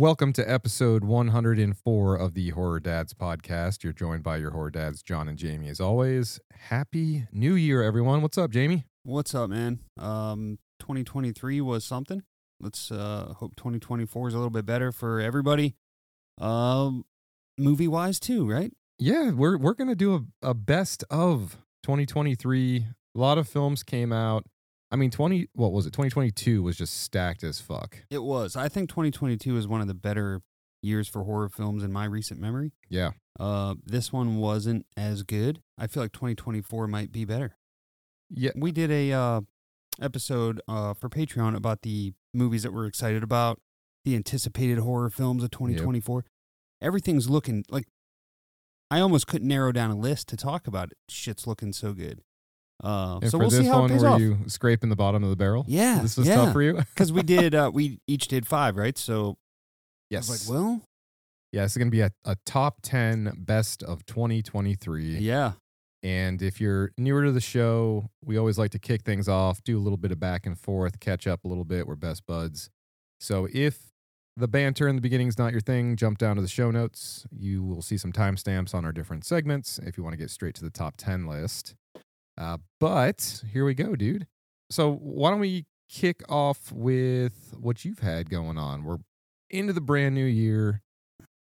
Welcome to episode 104 of the Horror Dads podcast. You're joined by your horror dads, John and Jamie, as always. Happy New Year, everyone. What's up, Jamie? What's up, man? Um, 2023 was something. Let's uh, hope 2024 is a little bit better for everybody. Um, movie wise too, right? Yeah, we're we're gonna do a, a best of 2023. A lot of films came out. I mean, 20. What was it? 2022 was just stacked as fuck. It was. I think 2022 is one of the better years for horror films in my recent memory. Yeah, Uh, this one wasn't as good. I feel like 2024 might be better. yeah. We did a uh, episode uh, for Patreon about the movies that we're excited about, the anticipated horror films of 2024. Everything's looking like I almost couldn't narrow down a list to talk about. It. Shit's looking so good. Uh, And so for we'll this see how one, it pays were off. you scraping the bottom of the barrel? Yeah, This was yeah. tough for you. Because we did, uh, we each did five, right? So yes. I was like, well, yeah, it's gonna be a, a top 10 best of 2023. yeah, And if you're newer to the show, we always like to kick things off, do a little bit of back and forth, catch up a little bit. We're best buds. So if the banter in the beginning is not your thing, jump down to the show notes. You will see some timestamps on our different segments if you want to get straight to the top 10 list. Uh, but here we go, dude. So why don't we kick off with what you've had going on? We're into the brand new year.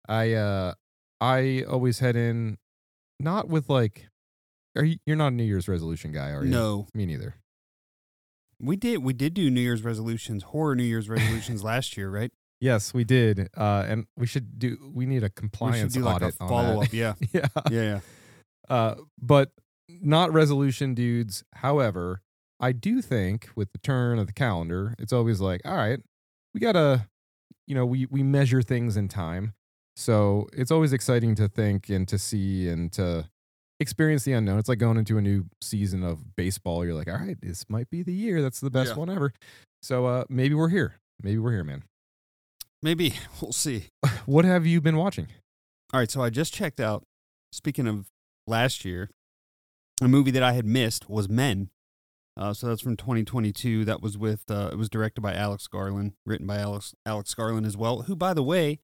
I uh I always head in not with like are you you're not a New Year's resolution guy, are you? no, Me neither. we did, we did do New Year's resolutions, horror New Year's resolutions last year, right? Yes, we did. Uh and we should do we need a We should compliance do like a audit follow up. Yeah, yeah. yeah, yeah. Uh but not resolution dudes. However, I do think with the turn of the calendar, it's always like, all right, we gotta, you know, we we measure things in time. So it's always exciting to think and to see and to experience the unknown. It's like going into a new season of baseball. You're like, all right, this might be the year. That's the best Yeah. one ever. So uh maybe we're here. Maybe we're here, man. Maybe we'll see. What have you been watching? All right, so I just checked out. Speaking of last year, a movie that I had missed was Men. Uh, so that's from 2022. That was with. Uh, it was directed by Alex Garland, written by Alex Alex Garland as well. Who, by the way,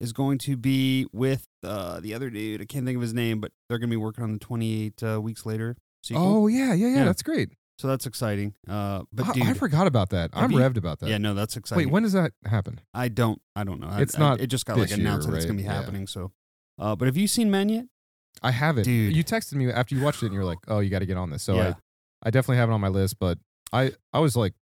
is going to be with uh, the other dude. I can't think of his name, but they're going to be working on the 28 uh, weeks later sequel. Oh yeah, yeah, yeah, Yeah. That's great. so that's exciting. Uh, but I, dude, I forgot about that. I'm you- revved about that. yeah, no, that's exciting. Wait, when does that happen? I don't. I don't know. It's I- not It just got like this year, announced that it's going to be Yeah. happening. So, uh, but have you seen Men yet? I haven't. Dude. You texted me after you watched it and you were like, "Oh, you got to get on this." So yeah. I, I definitely have it on my list, but I, I was like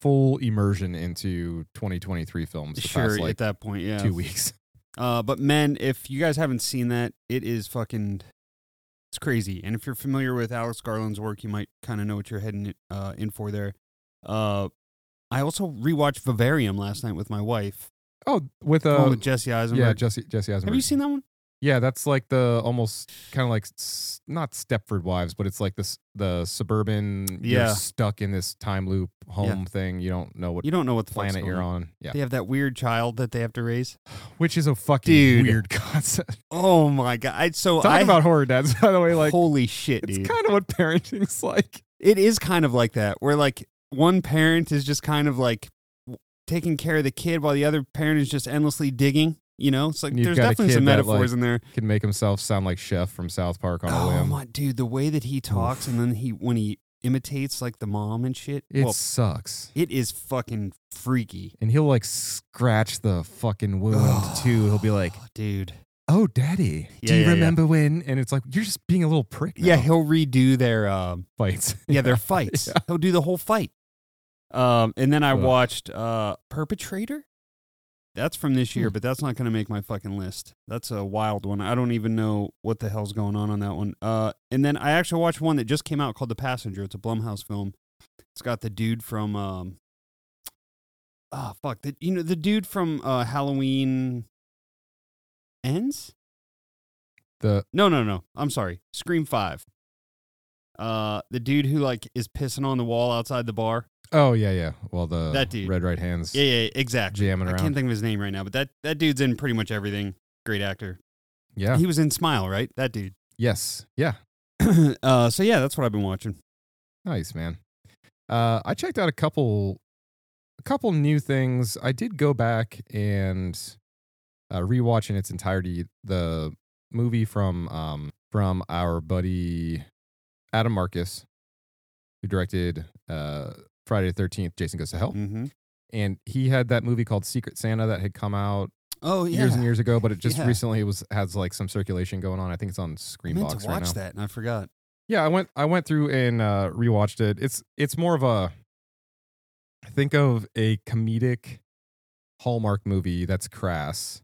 full immersion into 2023 films sure. past like at that point, yeah. two weeks. Uh, but men, if you guys haven't seen that, it is fucking, it's crazy. And if you're familiar with Alex Garland's work, you might kind of know what you're heading uh, in for there. Uh, I also rewatched Vivarium last night with my wife, Oh, with uh, with Jesse Eisenberg. yeah, Jesse Jesse Eisenberg. Have you seen that one? Yeah, that's like the almost kind of like not Stepford Wives, but it's like this the suburban. You're Yeah. stuck in this time loop home thing. You don't know what You don't know what planet you're on. Yeah, They have that weird child that they have to raise. which is a fucking Dude. weird concept. Oh my god! I, so Talk I about horror dads, by the way. Like holy shit, it's dude! kind of what parenting's like. it is kind of like that, where like one parent is just kind of like taking care of the kid while the other parent is just endlessly digging. You know, it's like you've there's definitely some metaphors like, in there. Can make himself sound like Chef from South Park on a Oh whim. my dude, the way that he talks and then he when he imitates like the mom and shit. It well, sucks. it is fucking freaky. And he'll like scratch the fucking wound too. He'll be like, Oh, dude. "Oh, daddy, Yeah, do you yeah, yeah. remember when?" And it's like you're just being a little prick. Now. Yeah, he'll redo their um fights. yeah, their fights. Yeah. He'll do the whole fight. Um and then I Ugh. watched uh Perpetrator. That's from this year, Hmm. but that's not going to make my fucking list. That's a wild one. I don't even know what the hell's going on on that one. Uh, and then I actually watched one that just came out called The Passenger. It's a Blumhouse film. It's got the dude from um, oh fuck, the, you know the dude from uh, Halloween Ends. the No, no, no. I'm sorry. Scream Five. Uh, the dude who like is pissing on the wall outside the bar. Oh yeah yeah. Well the That dude. red right hands Yeah, yeah, exactly. jamming around. I can't think of his name right now, but that that dude's in pretty much everything. Great actor. yeah. He was in Smile, right? That dude. yes. Yeah. uh, so yeah, that's what I've been watching. Nice man. Uh, I checked out a couple a couple new things. I did go back and uh, rewatch in its entirety the movie from um from our buddy Adam Marcus, who directed uh Friday the Thirteenth, Jason Goes to Hell, Mm-hmm. and he had that movie called Secret Santa that had come out Oh yeah. years and years ago, but it just Yeah. recently was has like some circulation going on. I think it's on I meant Screambox to watch now. that and I forgot. Yeah, I went I went through and uh rewatched it. It's it's more of a think of a comedic Hallmark movie that's crass.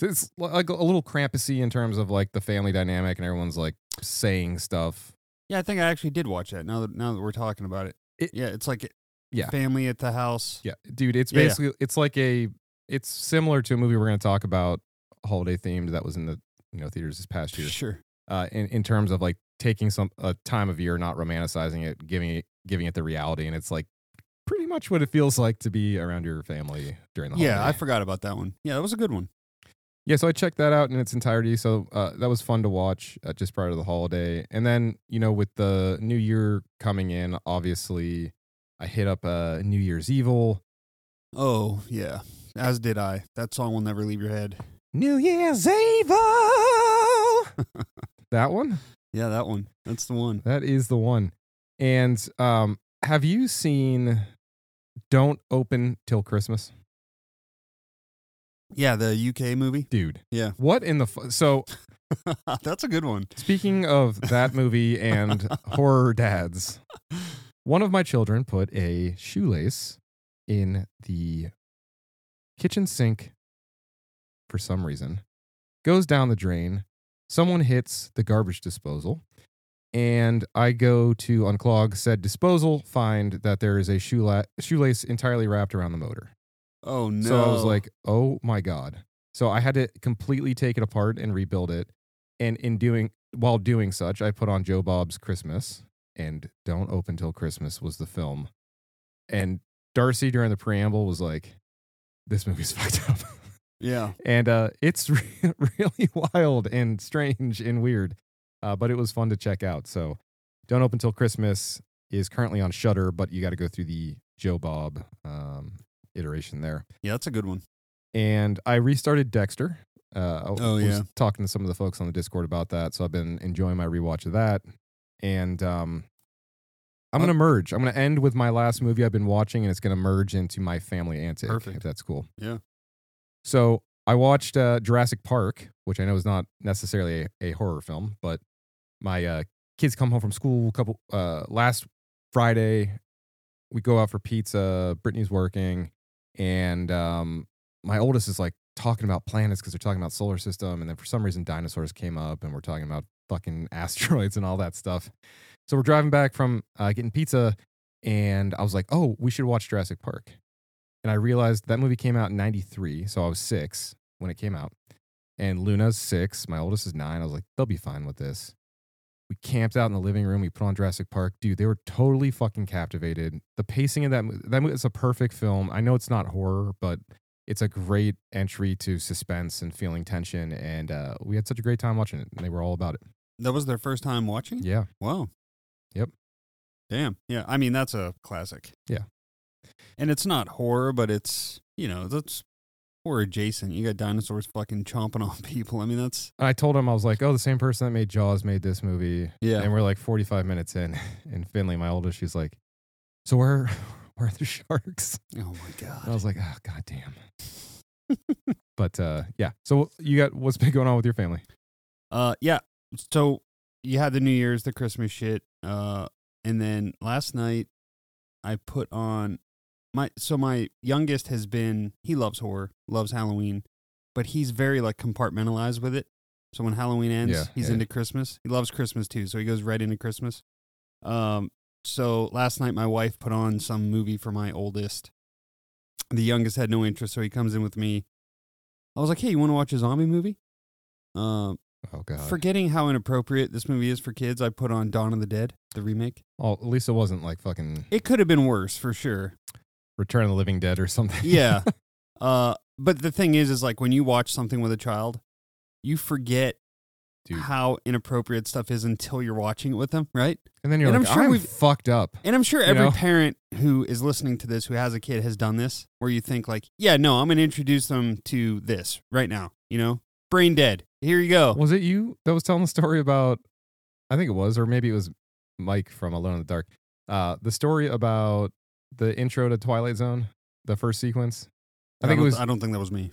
So It's like a little Krampusy in terms of like the family dynamic and everyone's like saying stuff. Yeah, I think I actually did watch that. Now that now that we're talking about it, It- yeah, it's like Yeah. family at the house. Yeah, dude, it's Yeah, yeah. basically it's like a it's similar to a movie we're going to talk about holiday themed that was in the you know theaters this past year. Sure. uh, in in terms of like taking some a time of year, not romanticizing it, giving it giving it the reality, and it's like pretty much what it feels like to be around your family during the Yeah, I forgot about that one. Yeah, that was a good one. Yeah. So I checked that out in its entirety. So uh, that was fun to watch uh, just prior to the holiday, and then you know with the new year coming in, obviously I hit up uh, New Year's Evil. Oh yeah, as did I. That song will never leave your head. New Year's Evil. that one. Yeah, that one. That's the one. That is the one. And um, have you seen Don't Open Till Christmas? Yeah, the UK movie. Dude. Yeah. What in the fu- So, That's a good one. speaking of that movie and horror dads, one of my children put a shoelace in the kitchen sink for some reason, goes down the drain. Someone hits the garbage disposal, and I go to unclog said disposal, find that there is a shoela- shoelace entirely wrapped around the motor. Oh no. So I was like, oh my God. So I had to completely take it apart and rebuild it. And in doing, while doing such, I put on Joe Bob's Christmas and Don't Open Till Christmas was the film. And Darcy during the preamble was like, this movie's fucked up. yeah. and uh, it's re- really wild and strange and weird. Uh, but it was fun to check out. So Don't Open Till Christmas is currently on Shudder, but you got to go through the Joe Bob um, iteration there Yeah, that's a good one. and I restarted Dexter. Uh, I Oh, was yeah. talking to some of the folks on the Discord about that, so I've been enjoying my rewatch of that. And um, I'm gonna merge. I'm gonna end with my last movie I've been watching, and it's gonna merge into my family antic. Perfect. If that's cool. Yeah. So I watched uh, Jurassic Park, which I know is not necessarily a, a horror film, but my uh, kids come home from school a couple uh, last Friday. We go out for pizza. Brittany's working, and um, my oldest is like talking about planets because they're talking about solar system, and then for some reason dinosaurs came up, and we're talking about fucking asteroids and all that stuff. So we're driving back from uh, getting pizza, and I was like, "Oh, we should watch Jurassic Park." And I realized that movie came out in '93, so I was six when it came out, and Luna's six. My oldest is nine. I was like, "They'll be fine with this." We camped out in the living room. We put on Jurassic Park. Dude, they were totally fucking captivated. The pacing of that that movie is a perfect film. I know it's not horror, but it's a great entry to suspense and feeling tension. And uh, we had such a great time watching it. And they were all about it. That was their first time watching. Yeah. Wow. Yep. Damn. Yeah. I mean, that's a classic. Yeah. And it's not horror, but it's you know that's horror adjacent. You got dinosaurs fucking chomping on people. I mean, that's I told him I was like, "Oh, the same person that made Jaws made this movie." yeah. And we're like 45 minutes in, and Finley, my oldest, she's like, "So where, where are the sharks?" oh my And god. I was like, "Oh, god damn." but uh, yeah. So you got what's been going on with your family? Uh, yeah. So you had the New Year's, the Christmas shit, uh, and then last night I put on my. So my youngest has been. He loves horror, loves Halloween, but he's very like compartmentalized with it. So when Halloween ends, Yeah, he's yeah. into Christmas. He loves Christmas too, so he goes right into Christmas. Um, so last night my wife put on some movie for my oldest. The youngest had no interest, so he comes in with me. I was like, "Hey, you want to watch a zombie movie?" Um, Oh god. Forgetting how inappropriate this movie is for kids, I put on Dawn of the Dead, the remake. oh, at least it wasn't like fucking It could have been worse for sure. Return of the Living Dead or something. Yeah. uh, but the thing is, is like when you watch something with a child, you forget Dude. how inappropriate stuff is until you're watching it with them, right? And then you're And I'm sure I'm we've- fucked up. And I'm sure every know? parent who is listening to this who has a kid has done this, where you think like, yeah, no, I'm going to introduce them to this right now. You know, brain dead. Here you go. Was it you that was telling the story about? I think it was, or maybe it was Mike from Alone in the Dark. Uh, the story about the intro to Twilight Zone, the first sequence. I think it was I don't think that was me.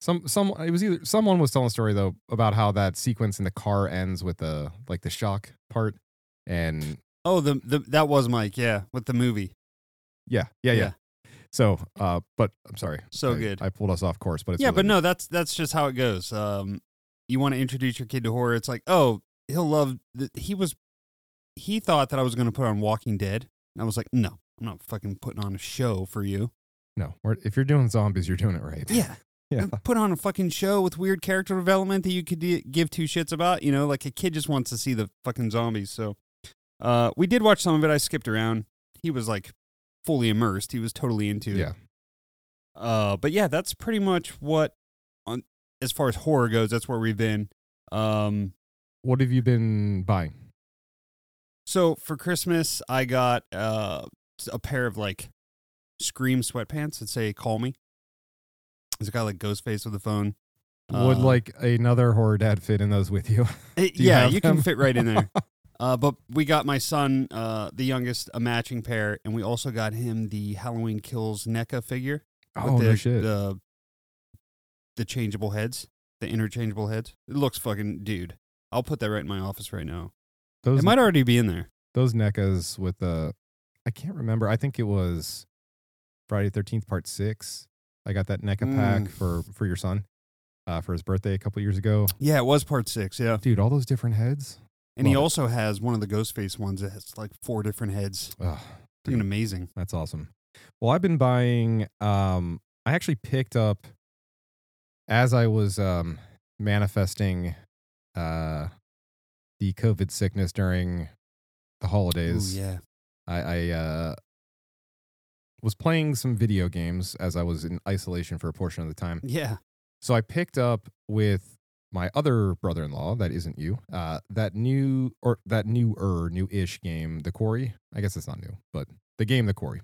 some some. It was either someone was telling a story though about how that sequence in the car ends with the like the shock part, and Oh, the, the that was Mike. Yeah, with the movie. yeah, yeah, yeah. Yeah. So, uh, but I'm sorry. So I- good. I pulled us off course, but it's yeah, but related. no, that's that's just how it goes. Um, you want to introduce your kid to horror. It's like, oh, he'll love. The, he was, he thought that I was going to put on Walking Dead. And I was like, no, I'm not fucking putting on a show for you. no. If you're doing zombies, you're doing it right. Yeah, yeah. Put on a fucking show with weird character development that you could give two shits about. You know, like a kid just wants to see the fucking zombies. So, uh, we did watch some of it. I skipped around. He was like fully immersed. He was totally into it. Yeah. Uh, but yeah, that's pretty much what on as far as horror goes. That's where we've been. Um, What have you been buying? so for Christmas, I got uh a pair of like Scream sweatpants that say "Call Me." It's got like Ghostface with a phone. Would Uh, like another horror dad fit in those with you? Eh, you yeah, you can fit right in there. Uh, but we got my son, uh, the youngest, a matching pair, and we also got him the Halloween Kills NECA figure oh with the, no shit! the the changeable heads, the interchangeable heads. It looks fucking dude. I'll put that right in my office right now. those it might already be in there. those NECAs with the I can't remember. I think it was Friday Thirteenth Part Six. I got that NECA pack Mm. for for your son uh, for his birthday a couple years ago. Yeah, it was part six. Yeah, Dude, all those different heads. and he Love it. also has one of the Ghostface ones that has like four different heads. Ugh, Fucking amazing. that's awesome. Well, I've been buying. Um, I actually picked up as I was um, manifesting uh, the COVID sickness during the Ooh, holidays. yeah. I, I uh, was playing some video games as I was in isolation for a portion of the time. Yeah. So I picked up with my other brother-in-law that isn't you, uh, that new or that newer, new-ish game, The Quarry. I guess it's not new, but the game, The Quarry.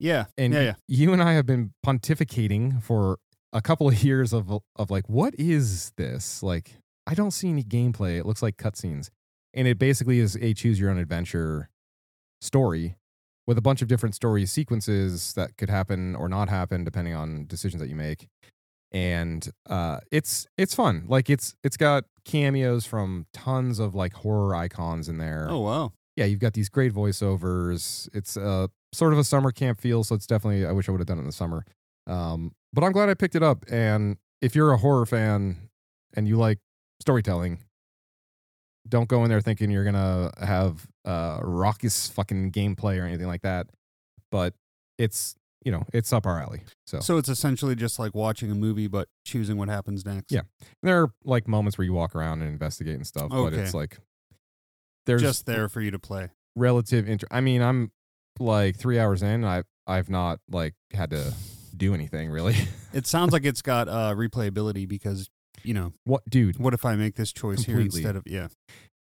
Yeah. And yeah, yeah. you and I have been pontificating for a couple of years of of like, what is this? Like, I don't see any gameplay. It looks like cutscenes, and it basically is a choose your own adventure story with a bunch of different story sequences that could happen or not happen depending on decisions that you make. And uh, it's it's fun. Like it's it's got cameos from tons of like horror icons in there Oh wow. yeah, you've got these great voiceovers. It's uh, sort of a summer camp feel, so it's definitely. I wish I would have done it in the summer, um, but I'm glad I picked it up. And if you're a horror fan and you like storytelling, don't go in there thinking you're gonna have uh, raucous fucking gameplay or anything like that. But it's you know it's up our alley. So, So it's essentially just like watching a movie, but choosing what happens next. Yeah. there are like moments where you walk around and investigate and stuff, but Okay. it's like there's just there for you to play. relative interest. I mean, I'm like three hours in. I I've not like had to do anything really. It sounds like it's got uh, replayability because you know what, dude? what if I make this choice here instead of yeah.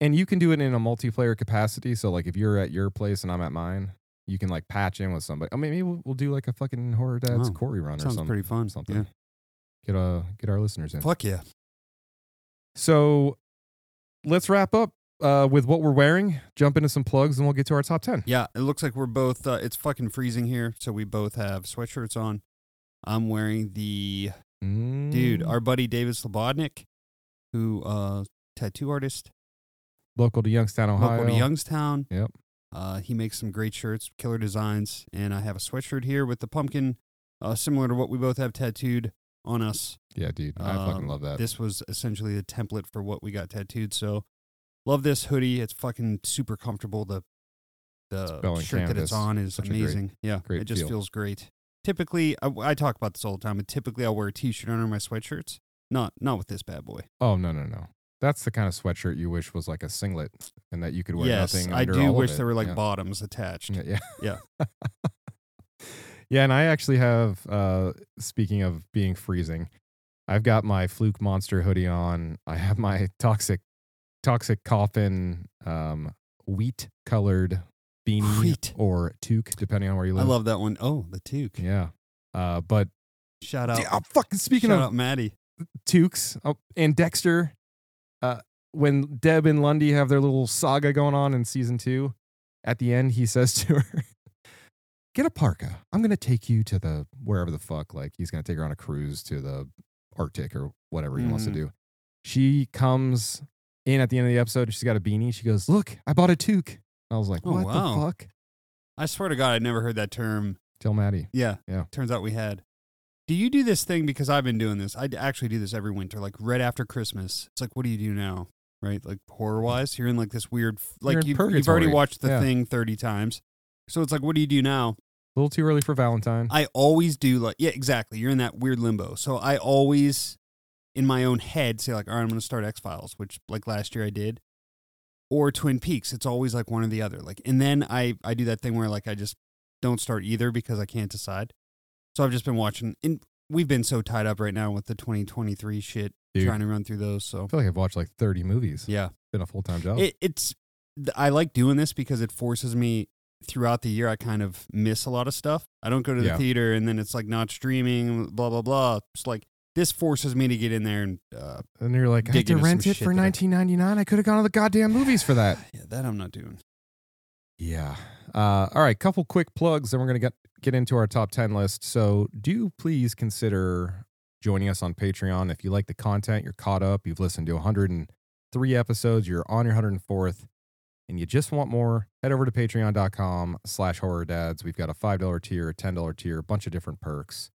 And you can do it in a multiplayer capacity. So like, if you're at your place and I'm at mine, you can like patch in with somebody. I mean, maybe we'll, we'll do like a fucking horror dad's Oh, Quarry run or something. pretty fun. something. Yeah. Get uh get our listeners in. Fuck yeah. So let's wrap up uh, with what we're wearing. Jump into some plugs, and we'll get to our top ten. Yeah, it looks like we're both. Uh, it's fucking freezing here, so we both have sweatshirts on. I'm wearing the dude, Mm, our buddy David Slobodnik, who uh, tattoo artist, local to Youngstown, Ohio. local to Youngstown. Yep. Uh, he makes some great shirts, killer designs, and I have a sweatshirt here with the pumpkin, uh, similar to what we both have tattooed on us. Yeah, dude, I fucking Um, love that. This was essentially the template for what we got tattooed. So, love this hoodie. It's fucking super comfortable. The the Spelling shirt that it's on is Such a great- amazing. yeah, great it just feel. feels great. Typically, I, I talk about this all the time. But typically, I'll wear a t-shirt under my sweatshirts. Not not with this bad boy. Oh no no no! That's the kind of sweatshirt you wish was like a singlet, and that you could wear yes, nothing. I do wish there were like yeah. bottoms attached. Yeah, yeah, Yeah. yeah. And I actually have. Uh, speaking of being freezing, I've got my Fluke Monster hoodie on. I have my Toxic toxic coffin, um, wheat colored beanie Wheat. or toque, depending on where you live. I love that one. Oh, the toque. Yeah. Uh, but Shout out. yeah, I'm fucking speaking shout of out Maddie. toques oh, and Dexter, uh, when Deb and Lundy have their little saga going on in season two, at the end he says to her, "Get a parka. I'm gonna take you to the wherever the fuck. Like he's gonna take her on a cruise to the Arctic or whatever he wants to Mm. do." She comes in at the end of the episode. She's got a beanie. She goes, "Look, I bought a toque." I was like, Oh, "What wow. the fuck?" I swear to God, I'd never heard that term. Tell Maddie. Yeah. Yeah. Turns out we had. Do you do this thing? Because I've been doing this. I actually do this every winter, like right after Christmas. It's like, what do you do now? Right? Like horror wise, you're in like this weird, You're like in you've, you've already purgatory. watched the Yeah. thing 30 times. So it's like, what do you do now? A little too early for Valentine. I always do like, yeah, exactly. You're in that weird limbo. So I always, in my own head, say like, all right, I'm going to start X Files, which like last year I did, or Twin Peaks. It's always like one or the other. Like, and then I I do that thing where like I just don't start either because I can't decide. So I've just been watching. And we've been so tied up right now with the 2023 shit, Dude. trying to run through those. So I feel like I've watched like 30 movies. yeah, Been a full time job. it, it's I like doing this because it forces me throughout the year. I kind of miss a lot of stuff. I don't go to the Yeah. theater and then it's like not streaming, blah blah blah. It's like this forces me to get in there and uh, And you're like, I had to rent it for that I- 19.99. I could have gone to the goddamn movies for that. yeah, that I'm not doing. Yeah. Uh, all right, couple quick plugs, then we're gonna get get into our top 10 list. So do please consider joining us on Patreon if you like the content. You're caught up. You've listened to 103 episodes. You're on your 104th, and you just want more. Head over to Patreon.com/slash Horror Dads. We've got a five dollar tier, a ten dollar tier, a bunch of different perks.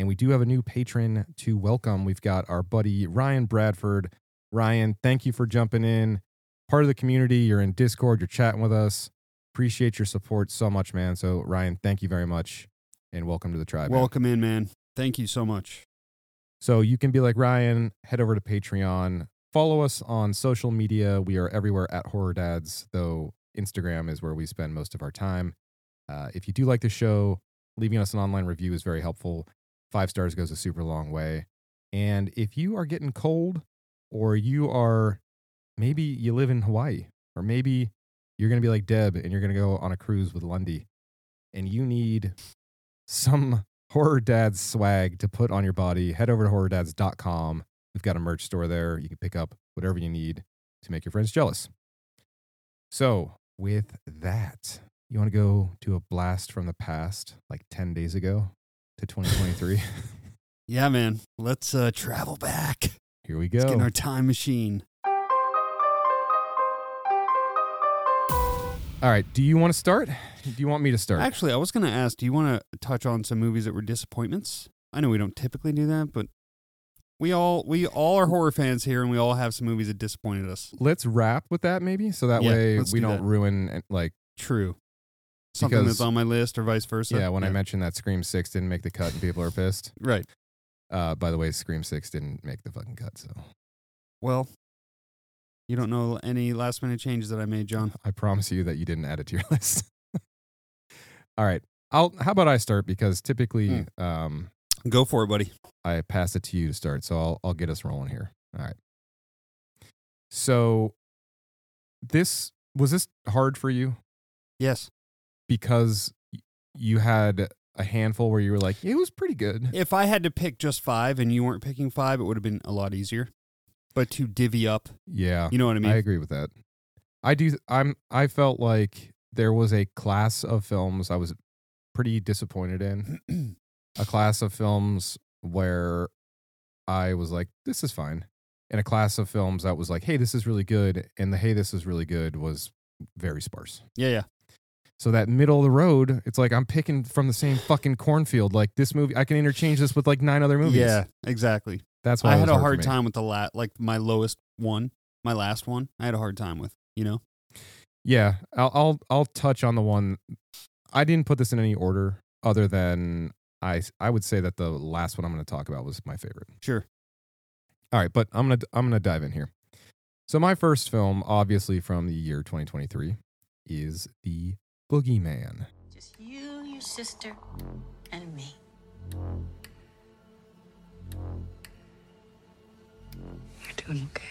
And we do have a new patron to welcome. We've got our buddy Ryan Bradford. Ryan, thank you for jumping in. Part of the community. You're in Discord. You're chatting with us. Appreciate your support so much, man. So, Ryan, thank you very much. And welcome to the tribe. man. Welcome in, man. Thank you so much. So you can be like Ryan, head over to Patreon, follow us on social media. We are everywhere at Horror Dads, though Instagram is where we spend most of our time. Uh, if you do like the show, leaving us an online review is very helpful. Five stars goes a super long way. And if you are getting cold, or you are maybe you live in Hawaii, or maybe you're going to be like Deb and you're going to go on a cruise with Lundy, and you need some horror dads swag to put on your body, head over to horrordads.com. We've got a merch store there. You can pick up whatever you need to make your friends jealous. So, with that, you want to go to a blast from the past, like 10 days ago to 2023? Yeah, man. Let's uh, travel back. Here we Let's get in our time machine. All right. Do you want to start? Do you want me to start? Actually, I was going to ask, do you want to touch on some movies that were disappointments? I know we don't typically do that, but we all we all are horror fans here, and we all have some movies that disappointed us. Let's wrap with that maybe. So that Yeah, way we do don't that. ruin, uh, like, True. Something Because- that's on my list, or vice versa. yeah, when I mentioned that Scream 6 didn't make the cut and people are pissed. right. Uh, by the way, Scream 6 didn't make the fucking cut. So Well, you don't know any last minute changes that I made, John. I promise you that you didn't add it to your list. All right. I'll how about I start because typically Hmm. um Go for it, buddy. I pass it to you to start. So I'll I'll get us rolling here. All right. So this was this hard for you Yes. Because you had a handful where you were like, it was pretty good. If I had to pick just five and you weren't picking five, it would have been a lot easier. But to divvy up, Yeah. you know what I mean? I agree with that. I do I'm I felt like there was a class of films I was pretty disappointed in. a class of films where I was like, this is fine. And a class of films that was like, hey, this is really good. And the hey, this is really good was very sparse. yeah, yeah. So that middle of the road, it's like I'm picking from the same fucking cornfield. Like this movie, I can interchange this with like nine other movies. Yeah, exactly. That's why I had a hard time with the la- like my lowest one, my last one. I had a hard time with, you know. Yeah, I'll, I'll I'll touch on the one. I didn't put this in any order other than I I would say that the last one I'm going to talk about was my favorite. Sure. All right, but I'm gonna I'm gonna dive in here. So my first film, obviously from the year 2023, is The Boogeyman. Just you, your sister, and me. You're doing okay.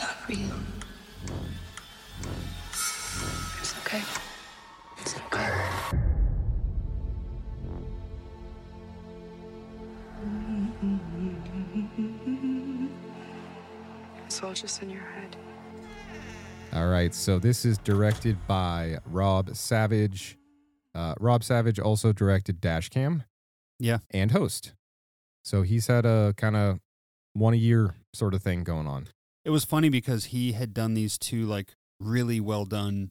How are you? It's okay. It's okay. It's all just in your head. All right, so this is directed by Rob Savage. Uh, Rob Savage also directed Dashcam. Yeah. And Host. So he's had a kind of one a year sort of thing going on. It was funny because he had done these two like really well done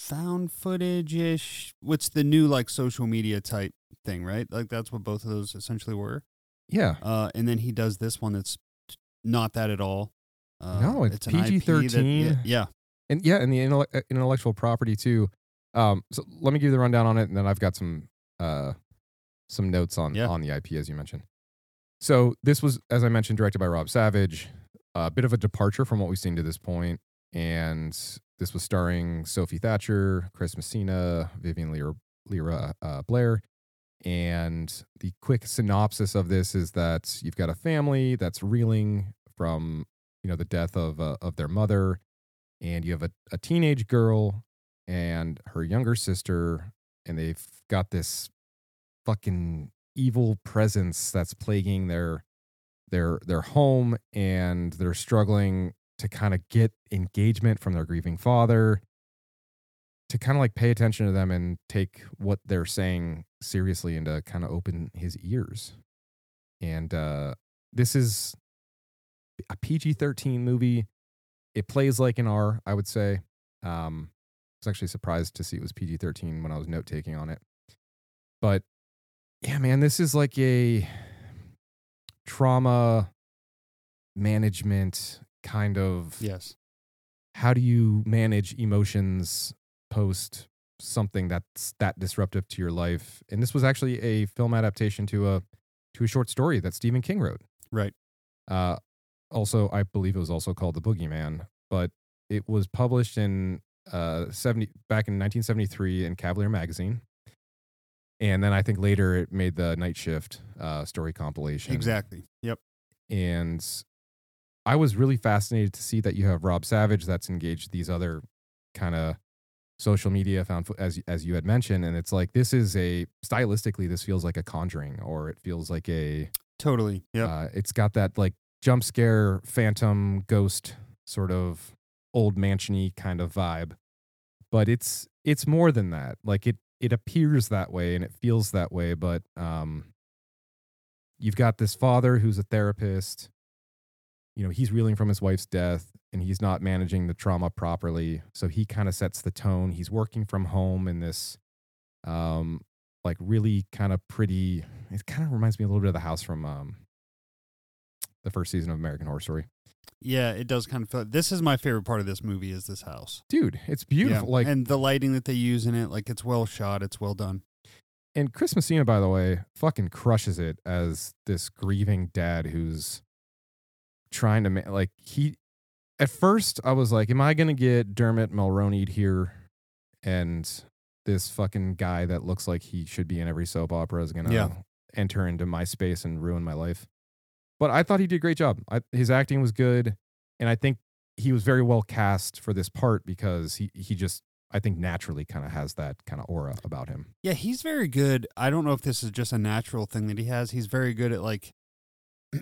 found footage ish. What's the new like social media type thing, right? Like that's what both of those essentially were. Yeah. Uh, and then he does this one that's not that at all. Uh, No, it's IP that- PG-13. yeah, And yeah, and the uh, intellectual property too. Um, so let me give you the rundown on it, and then I've got some uh, some notes on Yeah. on the IP as you mentioned. So this was, as I mentioned, directed by Rob Savage. A bit of a departure from what we've seen to this point, and this was starring Sophie Thatcher, Chris Messina, Vivien Lyra, Lyra uh, Blair. And the quick synopsis of this is that you've got a family that's reeling from you know the death of uh, of their mother and you have a, a teenage girl and her younger sister and they've got this fucking evil presence that's plaguing their their their home and they're struggling to kind of get engagement from their grieving father to kind of like pay attention to them and take what they're saying seriously and to kind of open his ears. And uh this is a PG-13 movie it plays like an R, I would say. Um, I was actually surprised to see it was PG 13 when I was note taking on it. But yeah, man, this is like a trauma management kind of yes. how do you manage emotions post something that's that disruptive to your life and this was actually a film adaptation to a to a short story that stephen king wrote Right. uh, also, I believe it was also called The Boogeyman, but it was published in uh, 70 back in 1973 in Cavalier magazine. And then I think later it made the Night Shift uh, story compilation. Exactly. Yep. And I was really fascinated to see that you have Rob Savage that's engaged these other kind of social media found as as you had mentioned and it's like this is a stylistically this feels like a conjuring or it feels like a Totally. Yep. uh, it's got that like jump scare, phantom, ghost sort of old mansiony kind of vibe, but it's it's more than that. Like it it appears that way and it feels that way, but um, you've got this father who's a therapist. You know, he's reeling from his wife's death and he's not managing the trauma properly. So he kind of sets the tone. He's working from home in this um like really kind of pretty it kind of reminds me a little bit of the house from um the first season of American Horror Story. yeah, it does kind of feel. This is my favorite part of this movie. Is this house? Dude, it's Yeah. beautiful. Like and the lighting that they use in it, like it's well shot. It's well done. and Chris Messina, by the way, fucking crushes it as this grieving dad who's trying to ma- like he. At first, I was like, "Am I gonna get Dermot Mulroney here?" And this fucking guy that looks like he should be in every soap opera is gonna Yeah. enter into my space and ruin my life. But I thought he did a great job. I, his acting was good, and I think he was very well cast for this part because he he just I think naturally kind of has that kind of aura about him. Yeah, he's very good. I don't know if this is just a natural thing that he has. He's very good at like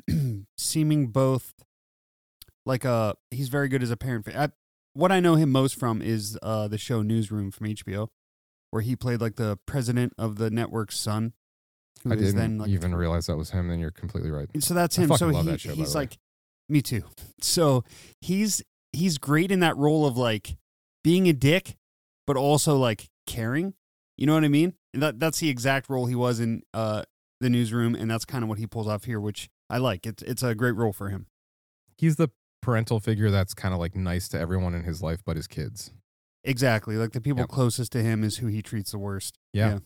seeming both like a he's very good as a parent. I, what I know him most from is uh the show Newsroom from HBO, where he played like the president of the network's son. Who I is didn't then, like, even realize that was him. Then you're completely right. So that's him. So love he, that show, he's like, me too. So he's he's great in that role of like being a dick, but also like caring. You know what I mean? And that that's the exact role he was in uh the newsroom, and that's kind of what he pulls off here, which I like. It's it's a great role for him. He's the parental figure that's kind of like nice to everyone in his life, but his kids. Exactly. Like the people Yep. closest to him is who he treats the worst. Yeah.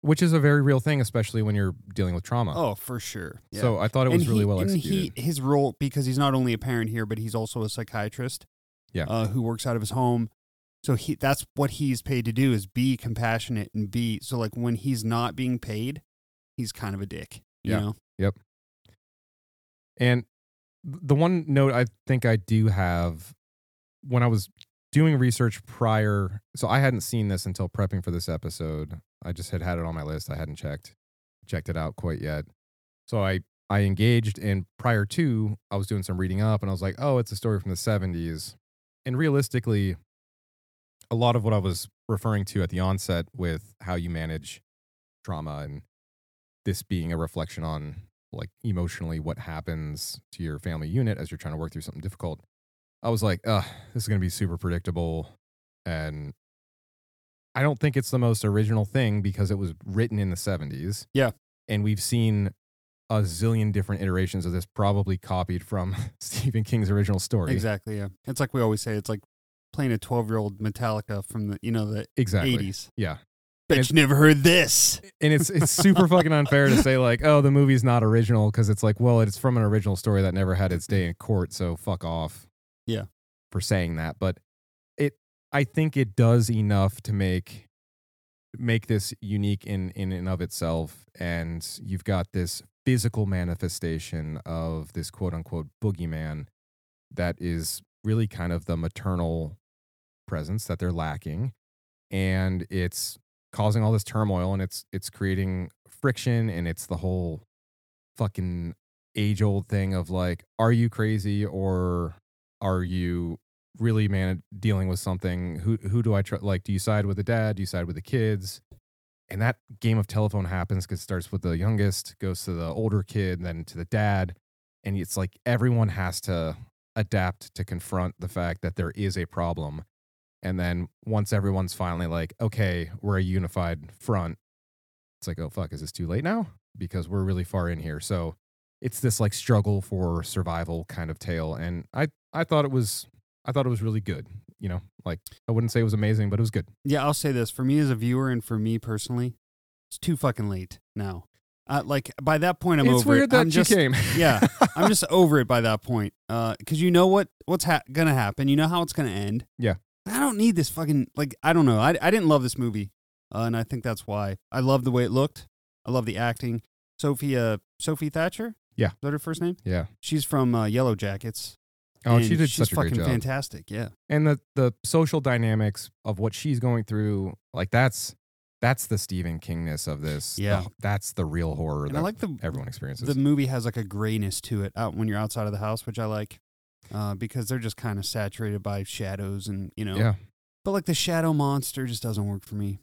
Which is a very real thing, especially when you're dealing with trauma. Oh, for sure. Yeah. So I thought it was and really he, well and executed. he his role because he's not only a parent here, but he's also a psychiatrist. Yeah. Uh, who works out of his home. So he that's what he's paid to do is be compassionate and be so like when he's not being paid, he's kind of a dick. You Yeah. know? Yep. And the one note I think I do have when I was doing research prior, so I hadn't seen this until prepping for this episode. I just had had it on my list. I hadn't checked checked it out quite yet. So I I engaged and prior to I was doing some reading up and I was like, "Oh, it's a story from the 70s." And realistically, a lot of what I was referring to at the onset with how you manage trauma and this being a reflection on like emotionally what happens to your family unit as you're trying to work through something difficult. I was like, uh, this is going to be super predictable. And I don't think it's the most original thing because it was written in the 70s. Yeah. And we've seen a zillion different iterations of this, probably copied from Stephen King's original story. Exactly. Yeah. It's like we always say. It's like playing a twelve-year-old Metallica from the you know the Exactly. eighties. Yeah. Bet you never heard this. And it's it's super fucking unfair to say like, oh, the movie's not original because it's like, well, it's from an original story that never had its day in court, so fuck off. Yeah. For saying that, but it I think it does enough to make make this unique in in and of itself and you've got this physical manifestation of this quote unquote boogeyman that is really kind of the maternal presence that they're lacking and it's causing all this turmoil and it's it's creating friction and it's the whole fucking age old thing of like are you crazy or are you really man dealing with something? Who who do i try like do you side with the dad? Do you side with the kids? And that game of telephone happens because it starts with the youngest goes to the older kid then to the dad and it's like everyone has to adapt to confront the fact that there is a problem. And then once everyone's finally like okay we're a unified front it's like oh fuck is this too late now? Because we're really far in here. So it's this like struggle for survival kind of tale and i i thought it was i thought it was really good you know like i wouldn't say it was amazing but it was good Yeah, I'll say this for me as a viewer and for me personally, it's too fucking late now. Uh, like by that point, I'm it's over weird it. that I'm just, came yeah, I'm just over it by that point. Uh, because you know what what's ha- gonna happen. You know how it's gonna end. Yeah. I don't need this fucking like I don't know. I I didn't love this movie, uh, and I think that's why. I love the way it looked. I love the acting. Sophia Sophie Thatcher. Yeah. is that her first name? yeah She's from uh, Yellowjackets. Oh and she did she's such a fucking great job fantastic. Yeah. and the the social dynamics of what she's going through like that's that's the stephen kingness of this The- Yeah. that's the real horror And that I like the everyone experiences the movie has like a grayness to it out when you're outside of the house, which I like. Uh, because they're just kind of saturated by shadows and you know yeah but like the shadow monster just doesn't work for me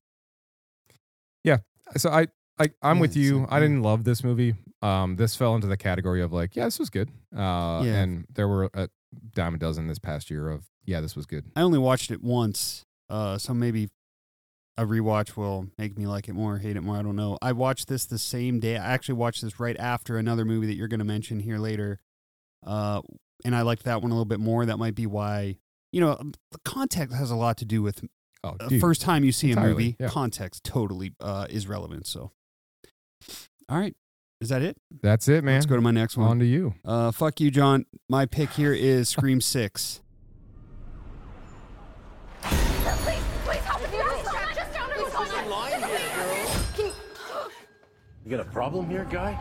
Yeah. so I, I I'm Yeah, with you. like, I didn't love this movie. Um, this fell into the category of like, yeah, this was good. Uh, Yeah. and there were a dime a dozen this past year of, yeah, this was good. i only watched it once uh, so maybe a rewatch will make me like it more hate it more i don't know i watched this the same day i actually watched this right after another movie that you're going to mention here later uh, and i liked that one a little bit more that might be why you know the context has a lot to do with Oh, uh, dude. first time you see entirely, a movie, yeah. context totally uh, is relevant. So, all right, is that it? that's it, man. Let's go to my next one. On to you. Uh, fuck you, John. My pick here is Scream Six. Please, please help me. Just, just don't There's a line here, You got a problem here, guy?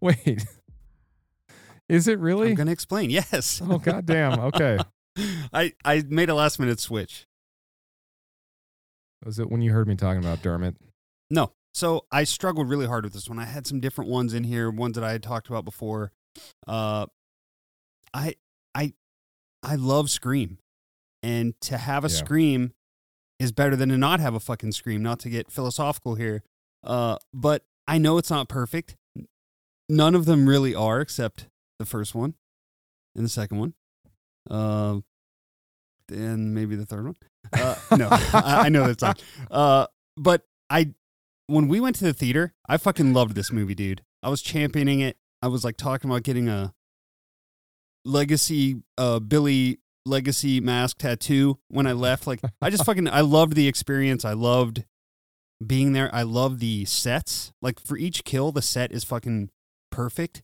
Wait, is it really? I'm gonna explain. Yes. oh, goddamn. Okay. I I made a last minute switch. Was it when you heard me talking about Dermot? No. So I struggled really hard with this one. I had some different ones in here, ones that I had talked about before. Uh, I I I love Scream, and to have a Yeah. Scream is better than to not have a fucking Scream. Not to get philosophical here, uh, but I know it's not perfect. None of them really are, except the first one and the second one. Uh, and maybe the third one. Uh, no, I, I know that's not. Uh, but I, when we went to the theater, I fucking loved this movie, dude. I was championing it. I was like talking about getting a legacy, uh, Billy legacy mask tattoo when I left. Like, I just fucking, I loved the experience. I loved being there. I love the sets. Like, for each kill, the set is fucking perfect.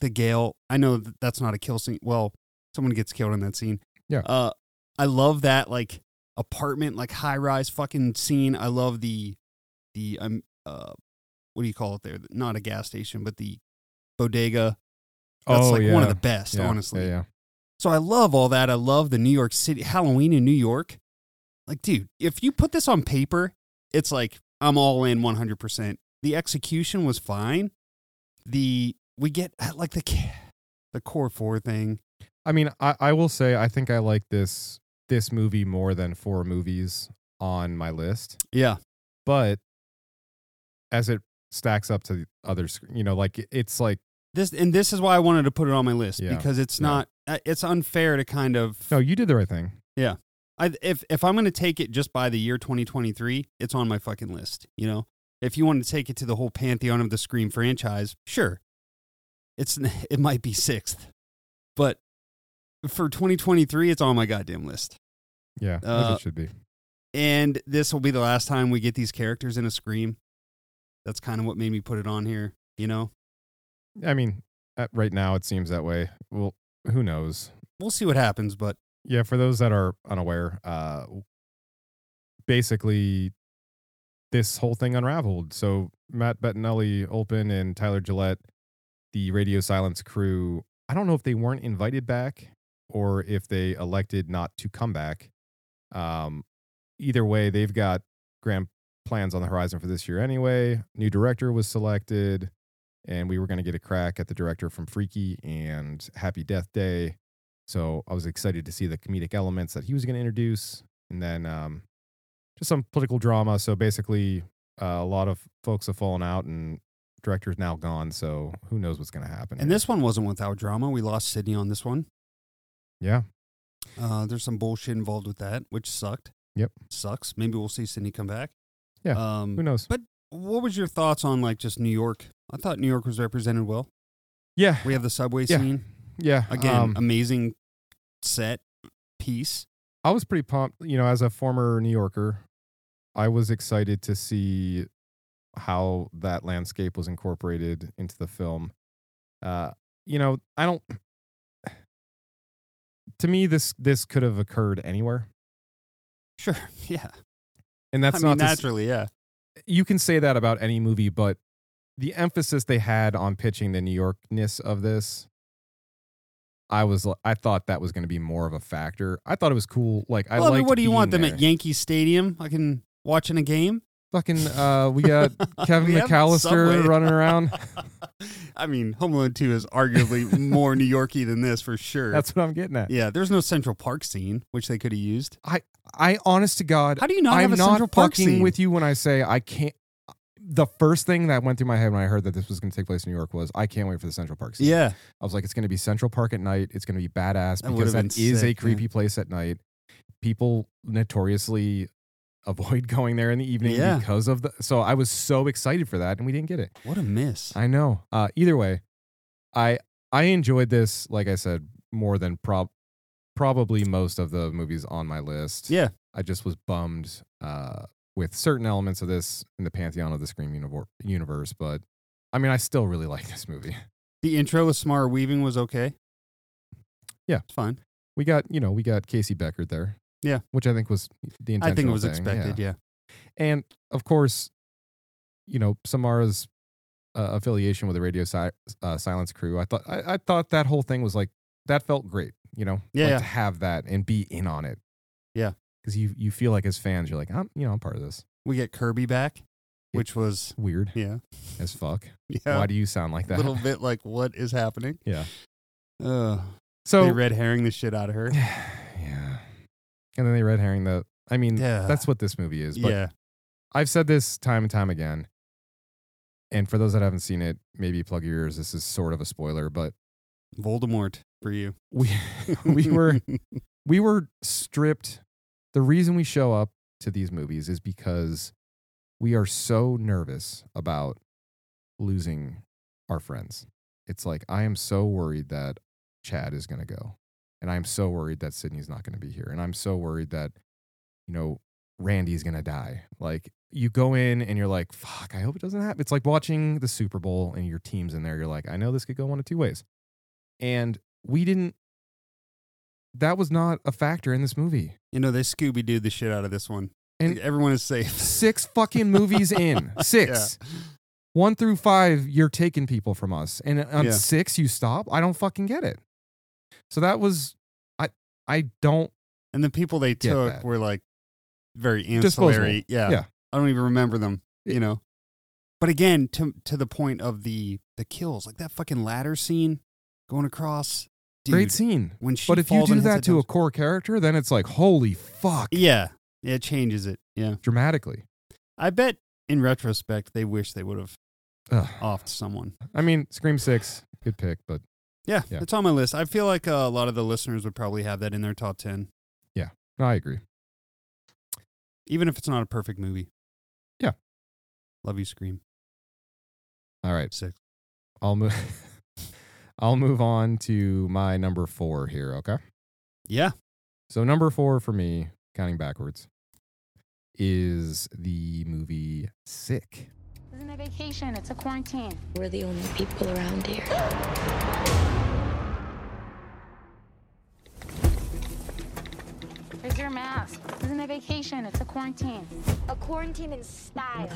the Gale. I know that that's not a kill scene. Well, someone gets killed in that scene. Yeah. Uh, I love that like apartment, like high rise fucking scene. I love the the um uh what do you call it there? Not a gas station, but the bodega. That's oh like yeah. one of the best, Yeah, honestly. Yeah, yeah. So I love all that. I love the New York City Halloween in New York. Like, dude, if you put this on paper, it's like I'm all in 100%. The execution was fine. The we get like the the core four thing. I mean, I, I will say I think I like this this movie more than four movies on my list. Yeah. But as it stacks up to the others, you know, like it's like This and this is why I wanted to put it on my list Yeah. because it's not uh, it's unfair to kind of no, you did the right thing. Yeah, I, if if I'm going to take it just by the year 2023, it's on my fucking list. You know, if you want to take it to the whole pantheon of the Scream franchise, sure, it's it might be sixth, but for 2023, it's on my goddamn list. Yeah, Uh, it should be. And this will be the last time we get these characters in a Scream. That's kind of what made me put it on here. You know, I mean, at, right now it seems that way. Well, who knows? we'll see what happens, but Yeah, for those that are unaware, uh, basically, this whole thing unraveled. So Matt Bettinelli, Olpin, and Tyler Gillett, the Radio Silence crew. I don't know if they weren't invited back or if they elected not to come back. Um, either way, they've got grand plans on the horizon for this year anyway. New director was selected, and we were going to get a crack at the director from Freaky and Happy Death Day. So I was excited to see the comedic elements that he was going to introduce, and then um, just some political drama. So basically, uh, a lot of folks have fallen out, and director's now gone. So who knows what's going to happen? and this one wasn't without drama. We lost Sydney on this one. yeah, Uh, there's some bullshit involved with that, which sucked. Yep. Sucks. Maybe we'll see Sydney come back. Yeah, Um, who knows? But what was your thoughts on like just New York? I thought New York was represented well. Yeah, We have the subway Yeah. scene yeah. again. um, amazing set piece. I was pretty pumped. You know, as a former New Yorker, I was excited to see how that landscape was incorporated into the film. Uh, you know, I don't. To me, this this could have occurred anywhere, Sure. Yeah. and that's I mean, not s- naturally. Yeah. you can say that about any movie, but the emphasis they had on pitching the New Yorkness of this, I was I thought that was going to be more of a factor. I thought it was cool. Like I well, I mean, what do you want being them at Yankee Stadium? I can watching a game. Fucking uh, we got Kevin We McAllister running around. I mean, Home Alone Two is arguably more New Yorky than this for sure. That's what I'm getting at. yeah. There's no Central Park scene, which they could have used. I I honest to God, How do you not I'm have a not Central Park fucking scene? with you when I say I can't. The first thing that went through my head when I heard that this was going to take place in New York was I can't wait for the Central Park scene. Yeah. I was like, it's going to be Central Park at night. It's going to be badass That because would've that been is a sick, yeah. creepy place at night. People notoriously avoid going there in the evening Yeah. because of the. So I was so excited for that, and we didn't get it. What a miss. I know. Uh, either way, I I enjoyed this. Like I said, more than prob probably most of the movies on my list. yeah. I just was bummed uh, with certain elements of this in the pantheon of the Scream univer- universe, but I mean, I still really like this movie. The intro with Samara Weaving was okay. Yeah. It's fine. We got you know we got Casey Becker there. Yeah. which I think was the I think it was thing, expected. Yeah. And of course, you know Samara's uh, affiliation with the Radio si- uh, Silence crew. I thought I, I thought that whole thing was like that felt great. You know, Yeah, like yeah. to have that and be in on it. Yeah. because you you feel like as fans, you're like I'm you know I'm part of this. We get Kirby back, Yeah. which was Weird yeah, as fuck. yeah, Why do you sound like that? a little bit like what is happening. Yeah. Uh, So they red herring the shit out of her. and then they red herring the. I mean, Yeah. that's what this movie is. But yeah, I've said this time and time again. And for those that haven't seen it, maybe plug your ears. This is sort of a spoiler, but Voldemort for you. we we were we were stripped. The reason we show up to these movies is because we are so nervous about losing our friends. It's like I am so worried that Chad is going to go. And I'm so worried that Sydney's not going to be here. And I'm so worried that you know Randy's gonna die. Like you go in and you're like, fuck, I hope it doesn't happen. It's like watching the Super Bowl and your team's in there. You're like, I know this could go one of two ways. And we didn't that was not a factor in this movie. You know, they Scooby Doo the shit out of this one. And- everyone is safe. Six fucking movies in. Six. One through five, you're taking people from us. And on Yeah. six, you stop. I don't fucking get it. So that was I I don't And the people they took that. were like very Disposable. ancillary. Yeah. Yeah. I don't even remember them, you know. But again, to to the point of the the kills, like that fucking ladder scene going across. Dude, great scene. When she But if you do that to a core character, then it's like, holy fuck. Yeah. Yeah, it changes it. Yeah. Dramatically. I bet in retrospect they wish they would have offed someone. I mean, Scream Six, good pick, but Yeah, Yeah. it's on my list. I feel like uh, a lot of the listeners would probably have that in their top 10, no, I agree. even if it's not a perfect movie. Yeah. Love you, Scream. All right. Six. I'll move I'll move on to my number four here, okay? Yeah. So number four for me, counting backwards, is the movie Sick. This isn't a vacation, it's a quarantine. We're the only people around here. Where's your mask? This isn't a vacation, it's a quarantine. A quarantine in style.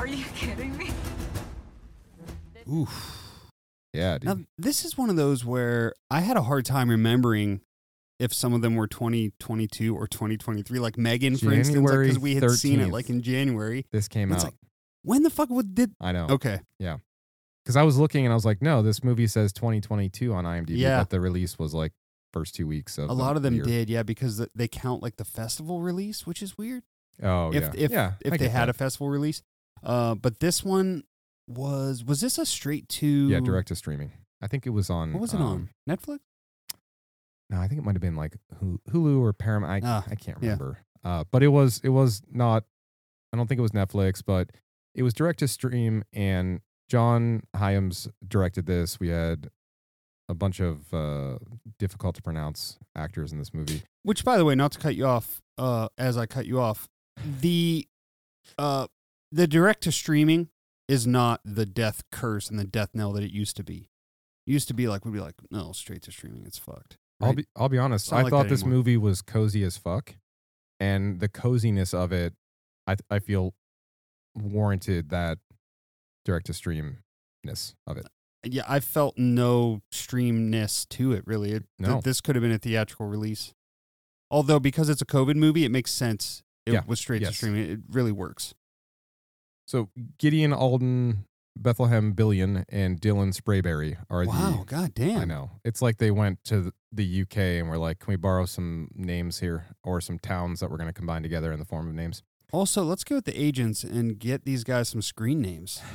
Are you kidding me? Oof. Yeah, dude. Now, this is one of those where I had a hard time remembering if some of them were 2022 or 2023, like Megan, for instance, January because we had seen it like in January. this came out. like- When the fuck would, did? I know. Okay. Yeah, because I was looking and I was like, no, this movie says 2022 on IMDb, Yeah. but the release was like first two weeks of A lot of them year. did, yeah, because they count like the festival release, which is weird. Oh, if yeah. if yeah, if I they had that. a festival release. Uh, but this one was was this a straight to Yeah, direct to streaming. I think it was on. What was it um, on Netflix? No, I think it might have been like Hulu, or Paramount. I, Ah, I can't yeah. remember. Uh, but it was it was not. I don't think it was Netflix, but it was direct to stream, and John Hyams directed this. We had a bunch of uh, difficult to pronounce actors in this movie. Which, by the way, not to cut you off, uh, as I cut you off, the uh, the direct to streaming is not the death curse and the death knell that it used to be. It used to be like we'd be like, no, straight to streaming, it's fucked. I'll right? be I'll be honest. I like thought this anymore. movie was cozy as fuck, and the coziness of it, I I feel warranted that direct to streamness of it. Uh, yeah, I felt no streamness to it really. It, th- No. this could have been a theatrical release. Although because it's a COVID movie, it makes sense. It Yeah, was straight to yes. streaming. It really works. So Gideon Alden, Bethlehem Million, and Dylan Sprayberry are Wow, the. god damn. I know. It's like they went to the UK and were like, "Can we borrow some names here or some towns that we're going to combine together in the form of names?" Also, let's go with the agents and get these guys some screen names.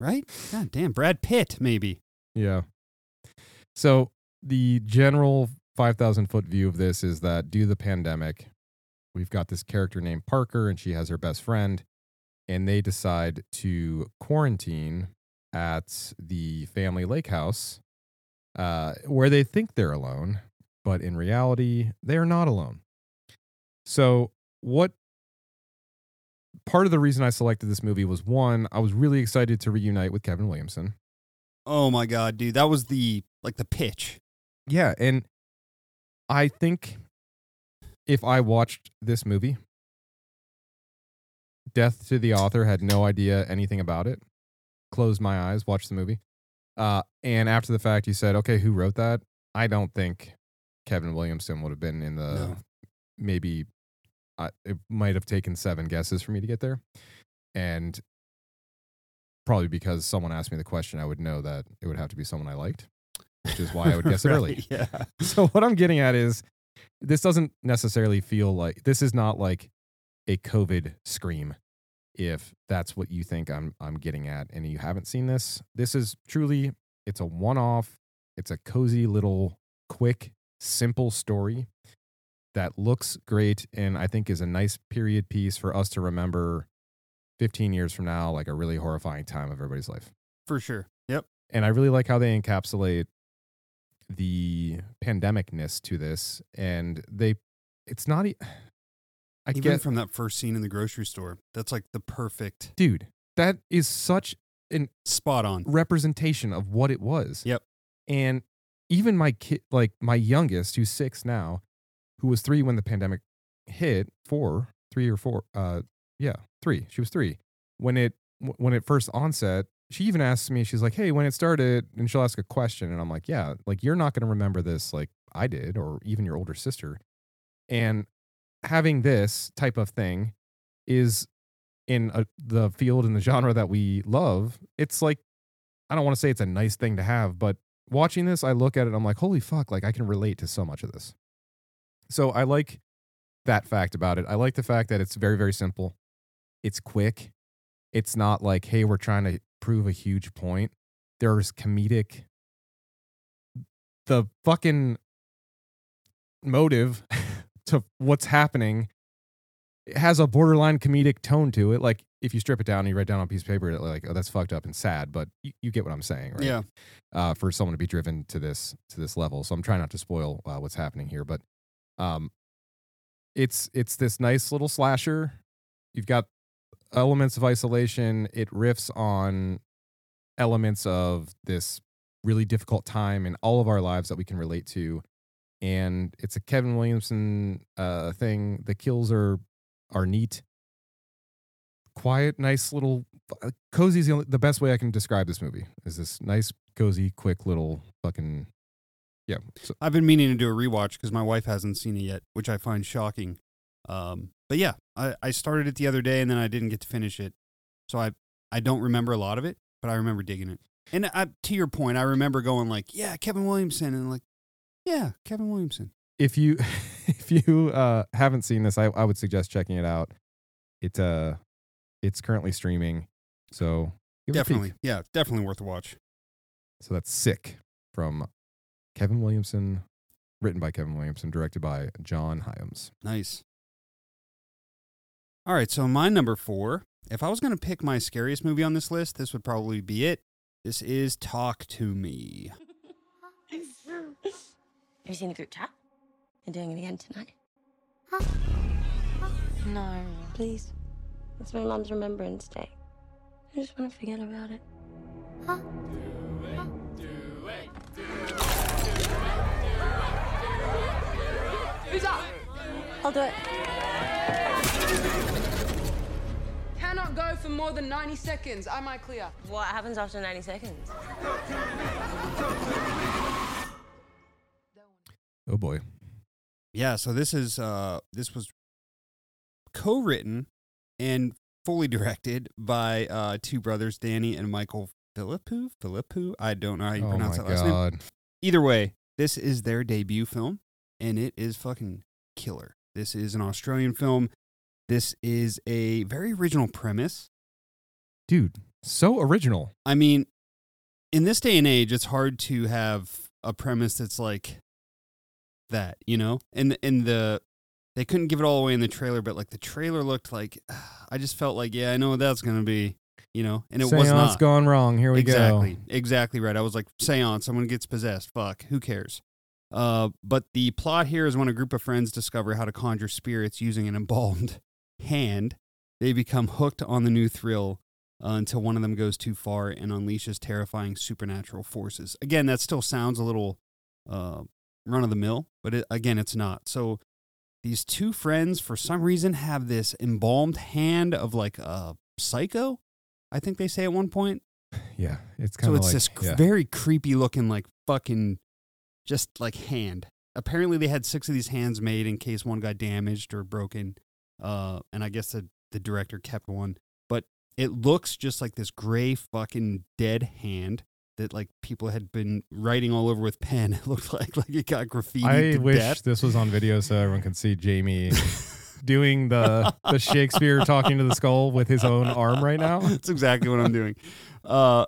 Right? God damn. Brad Pitt, maybe. Yeah. So the general 5,000 foot view of this is that due to the pandemic, we've got this character named Parker and she has her best friend, and they decide to quarantine at the family lake house uh, where they think they're alone, but in reality, they're not alone. So, what part of the reason I selected this movie was one, I was really excited to reunite with Kevin Williamson. Oh my god, dude. That was the like the pitch. Yeah, and I think if I watched this movie, Death to the author had no idea anything about it. Closed my eyes, watched the movie, uh, and after the fact, you said, "Okay, who wrote that?" I don't think Kevin Williamson would have been in the No. maybe. I it might have taken seven guesses for me to get there, and probably because someone asked me the question, I would know that it would have to be someone I liked, which is why I would guess it early. Yeah. So what I'm getting at is this doesn't necessarily feel like this is not like a COVID scream if that's what you think I'm I'm getting at and you haven't seen this. This is truly it's a one-off, it's a cozy little quick simple story that looks great and I think is a nice period piece for us to remember 15 years from now like a really horrifying time of everybody's life For sure. Yep. and I really like how they encapsulate the pandemicness to this, and they, it's not. I Even get, from that first scene in the grocery store, that's like the perfect dude, that is such an spot on. representation of what it was. Yep. And even my kid, like my youngest, who's six now, who was three when the pandemic hit, four, three or four, uh, yeah, three. She was three when it when it first onset. She even asks me, she's like, "Hey, when it started," and she'll ask a question, and I'm like, "Yeah, like you're not going to remember this like I did, or even your older sister." And having this type of thing is in a, the field and the genre that we love. It's like I don't want to say it's a nice thing to have, but watching this, I look at it, I'm like, holy fuck, like I can relate to so much of this. So I like that fact about it. I like the fact that it's very, very simple. It's quick. It's not like, hey, we're trying to prove a huge point. There's comedic. The fucking motive to what's happening it has a borderline comedic tone to it. Like if you strip it down and you write down on a piece of paper, like, oh, that's fucked up and sad, but you, you get what I'm saying, right? Yeah. uh, for someone to be driven to this to this level. So I'm trying not to spoil uh, what's happening here, but um, it's it's this nice little slasher. You've got elements of isolation. It riffs on elements of this really difficult time in all of our lives that we can relate to, and it's a Kevin Williamson uh, thing. The kills are are neat. Quiet, nice little uh, cozy the, the best way I can describe this movie. Is this nice, cozy, quick little fucking yeah. So I've been meaning to do a rewatch because my wife hasn't seen it yet, which I find shocking. Um, but yeah, I, I started it the other day and then I didn't get to finish it, so I I don't remember a lot of it, but I remember digging it. And I, to your point, I remember going like, "Yeah, Kevin Williamson," and like, "Yeah, Kevin Williamson." if you if you uh, haven't seen this, I, I would suggest checking it out. It uh, it's currently streaming, so give it a. Definitely, yeah, definitely worth a watch. So that's sick from Kevin Williamson, written by Kevin Williamson, directed by John Hyams. Nice. All right, so my number four. If I was going to pick my scariest movie on this list, this would probably be it. This is Talk to Me. Have you seen the group chat? They're doing it again tonight. Huh? No. Please. It's my mom's Remembrance Day. I just want to forget about it. Huh? Who's up? I'll do it. Cannot go for more than 90 seconds. Am I clear? What happens after 90 seconds? Oh boy, Yeah, so this is uh this was co-written and fully directed by uh two brothers, Danny and Michael Philippou. Philippou? I don't know how you oh pronounce that last name. god, Either way, this is their debut film, and it is fucking killer. This is an Australian film. This is a very original premise. dude, so original. I mean, in this day and age, it's hard to have a premise that's like that, you know? And and the they couldn't give it all away in the trailer, but like the trailer looked like I just felt like, yeah, I know what that's gonna be, you know? And it was Seance not. gone wrong. Here we exactly, go. Exactly, exactly right. I was like, seance, someone gets possessed. Fuck, who cares? Uh, but the plot here is when a group of friends discover how to conjure spirits using an embalmed hand, they become hooked on the new thrill uh, until one of them goes too far and unleashes terrifying supernatural forces. Again, that still sounds a little uh, run of the mill, but it, again, it's not. So these two friends, for some reason, have this embalmed hand of like a psycho. I think they say at one point. Yeah, it's kind of So it's like this yeah. very creepy looking, like fucking, just like hand. Apparently, they had six of these hands made in case one got damaged or broken. Uh, and I guess the the director kept one, but it looks just like this gray fucking dead hand that like people had been writing all over with pen. It looked like like it got graffiti I wish death. this was on video so everyone could see Jamie doing the the Shakespeare talking to the skull with his own arm right now. That's exactly what I'm doing. Uh,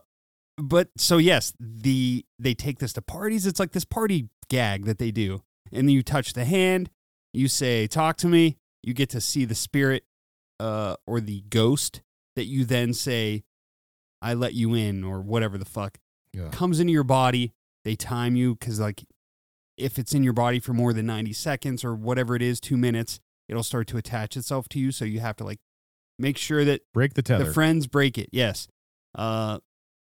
but so yes, the they take this to parties. It's like this party gag that they do, and then you touch the hand. You say, "Talk to me." You get to see the spirit, uh, or the ghost that you then say, "I let you in," or whatever the fuck Yeah. comes into your body. They time you because like if it's in your body for more than 90 seconds or whatever it is, two minutes, it'll start to attach itself to you. So you have to like make sure that Break the tether. the friends break it. Yes. Uh,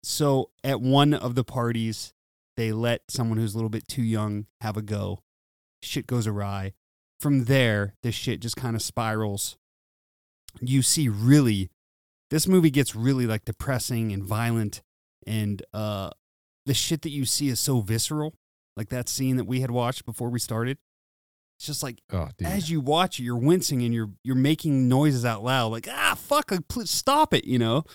so at one of the parties, they let someone who's a little bit too young have a go. Shit goes awry. From there, this shit just kind of spirals. You see, really, this movie gets really like depressing and violent, and uh, the shit that you see is so visceral. Like that scene that we had watched before we started. It's just like oh, as you watch it, you're wincing and you're you're making noises out loud, like ah fuck, like please stop it, you know,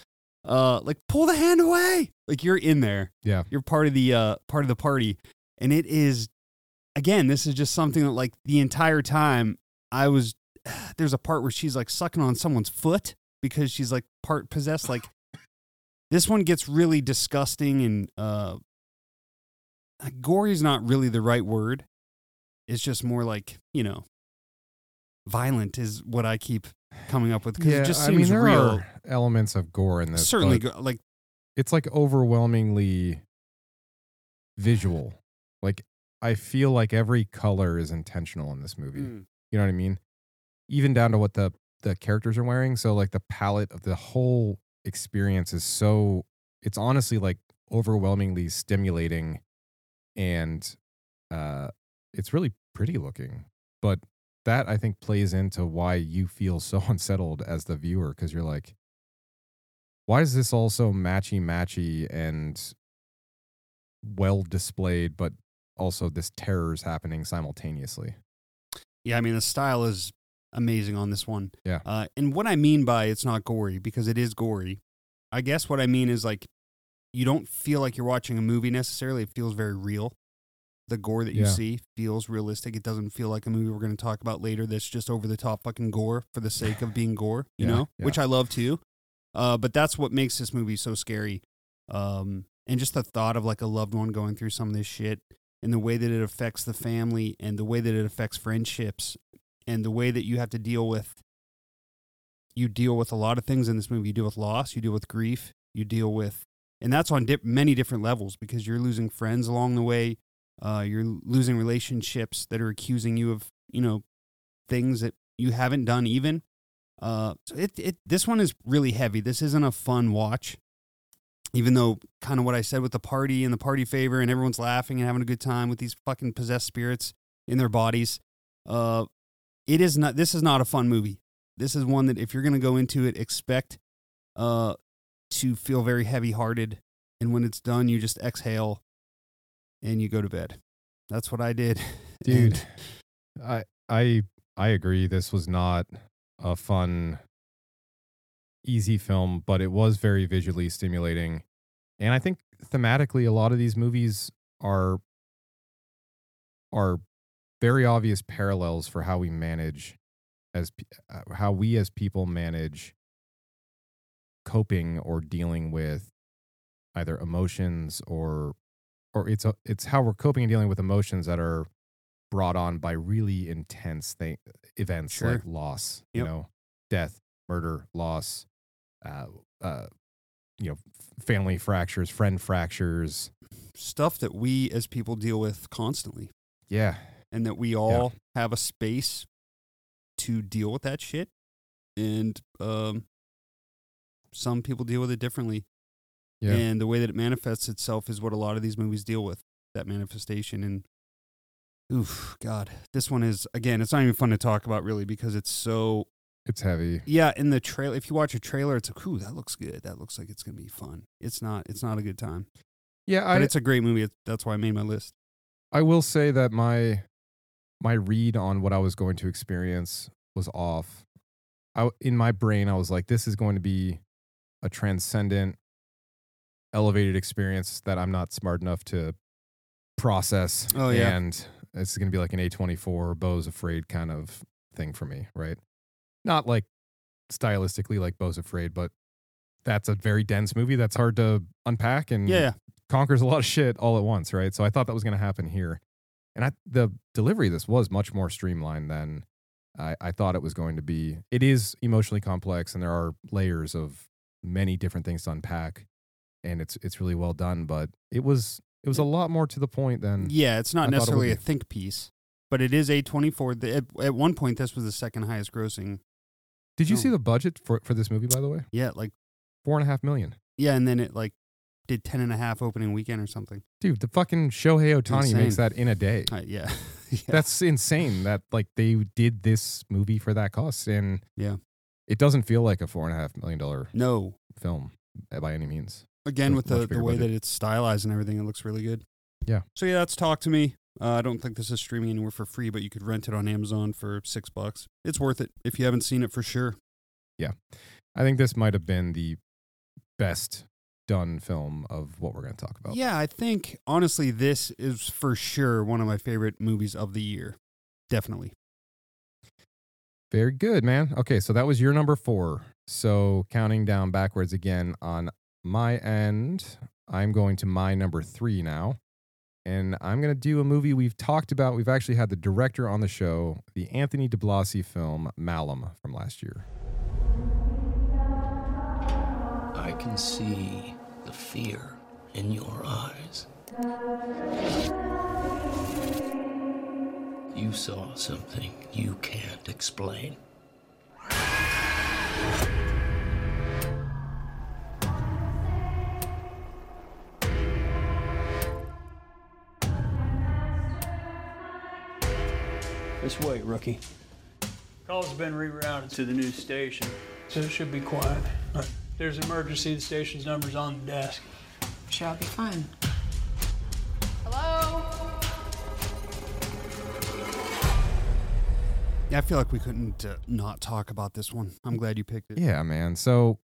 uh, like pull the hand away, like you're in there, yeah. you're part of the uh part of the party, and it is, again, this is just something that like the entire time I was, there's a part where she's like sucking on someone's foot because she's like part possessed, like this one gets really disgusting and uh, gory is not really the right word. It's just more like you know, violent is what I keep coming up with because yeah, it just I seems mean, there real. are elements of gore in this. Certainly, go, like it's like overwhelmingly visual. Like I feel like every color is intentional in this movie. mm, You know what I mean? Even down to what the the characters are wearing. So like the palette of the whole experience is so it's honestly like overwhelmingly stimulating and uh it's really pretty looking. But that I think plays into why you feel so unsettled as the viewer because you're like why is this all so matchy matchy and well displayed but also this terror is happening simultaneously yeah, I mean the style is amazing on this one. Yeah. Uh, and what I mean by it's not gory because it is gory. I guess what I mean is like you don't feel like you're watching a movie necessarily. It feels very real. The gore that you Yeah. see feels realistic. It doesn't feel like a movie we're going to talk about later that's just over the top fucking gore for the sake of being gore, you Yeah, know, yeah. which I love too. Uh, but that's what makes this movie so scary. Um, and just the thought of like a loved one going through some of this shit and the way that it affects the family and the way that it affects friendships and the way that you have to deal with you deal with a lot of things in this movie. You deal with loss you deal with grief you deal with and that's on dip, many different levels because you're losing friends along the way uh, you're losing relationships that are accusing you of you know things that you haven't done even. Uh, so it, it this one is really heavy. This isn't a fun watch even though kind of what I said with the party and the party favor and everyone's laughing and having a good time with these fucking possessed spirits in their bodies, uh, it is not. This is not a fun movie. This is one that if you're going to go into it, expect uh, to feel very heavy-hearted, and when it's done, you just exhale and you go to bed. That's what I did, dude i i i agree this was not a fun easy film but it was very visually stimulating and i think thematically a lot of these movies are are very obvious parallels for how we manage as uh, how we as people manage coping or dealing with either emotions or or it's a, it's how we're coping and dealing with emotions that are brought on by really intense thing, events Sure. like loss, you know, death, murder, loss, uh, uh, you know, family fractures, friend fractures. stuff that we as people deal with constantly, Yeah, and that we all have a space to deal with that shit. And um, some people deal with it differently. yeah, And the way that it manifests itself is what a lot of these movies deal with that manifestation. And oof, God, this one is again, it's not even fun to talk about really because it's so it's heavy. yeah. In the trailer, if you watch a trailer, it's like, ooh, that looks good. That looks like it's gonna be fun. It's not. It's not a good time, Yeah, but I it's a great movie. That's why I made my list. I will say that my my read on what I was going to experience was off. I, in my brain, I was like, this is going to be a transcendent, elevated experience that I'm not smart enough to process. Oh, yeah. And it's going to be like an A24 Beau's Afraid kind of thing for me, right? Not like stylistically like Beau's Afraid, but that's a very dense movie that's hard to unpack and Yeah, conquers a lot of shit all at once, right? So I thought that was going to happen here. And I, the delivery of this was much more streamlined than I, I thought it was going to be. It is emotionally complex, and there are layers of many different things to unpack, and it's it's really well done. But it was It was a lot more to the point than Yeah, it's I not it necessarily a think piece, but it is A24. At, at one point, this was the second highest grossing. Did you see oh. the budget for for this movie? By the way, Yeah, like four and a half million. yeah, and then it like did ten and a half opening weekend or something. Dude, the fucking Shohei Ohtani makes that in a day. Uh, yeah, yeah. That's insane. That like they did this movie for that cost, and Yeah. it doesn't feel like a four and a half million dollar no. film uh, by any means. Again, with the, the way budget. that it's stylized and everything, it looks really good. Yeah. So yeah, that's talk to me. Uh, I don't think this is streaming anywhere for free, but you could rent it on Amazon for six bucks. It's worth it if you haven't seen it for sure. Yeah. I think this might have been the best done film of what we're going to talk about. Yeah, I think honestly, this is for sure one of my favorite movies of the year. Definitely. Very good, man. Okay, so that was your number four. So counting down backwards again on my end, I'm going to my number three now. And I'm going to do a movie we've talked about. We've actually had the director on the show, the Anthony DiBlasi film Malum from last year. Can see the fear in your eyes. You saw something you can't explain. This way, rookie. Call's been rerouted to the new station, so it should be quiet. There's an emergency. The station's number's on the desk. Shall be fine. Hello? Yeah, I feel like we couldn't uh, not talk about this one. I'm glad you picked it. Yeah, man. So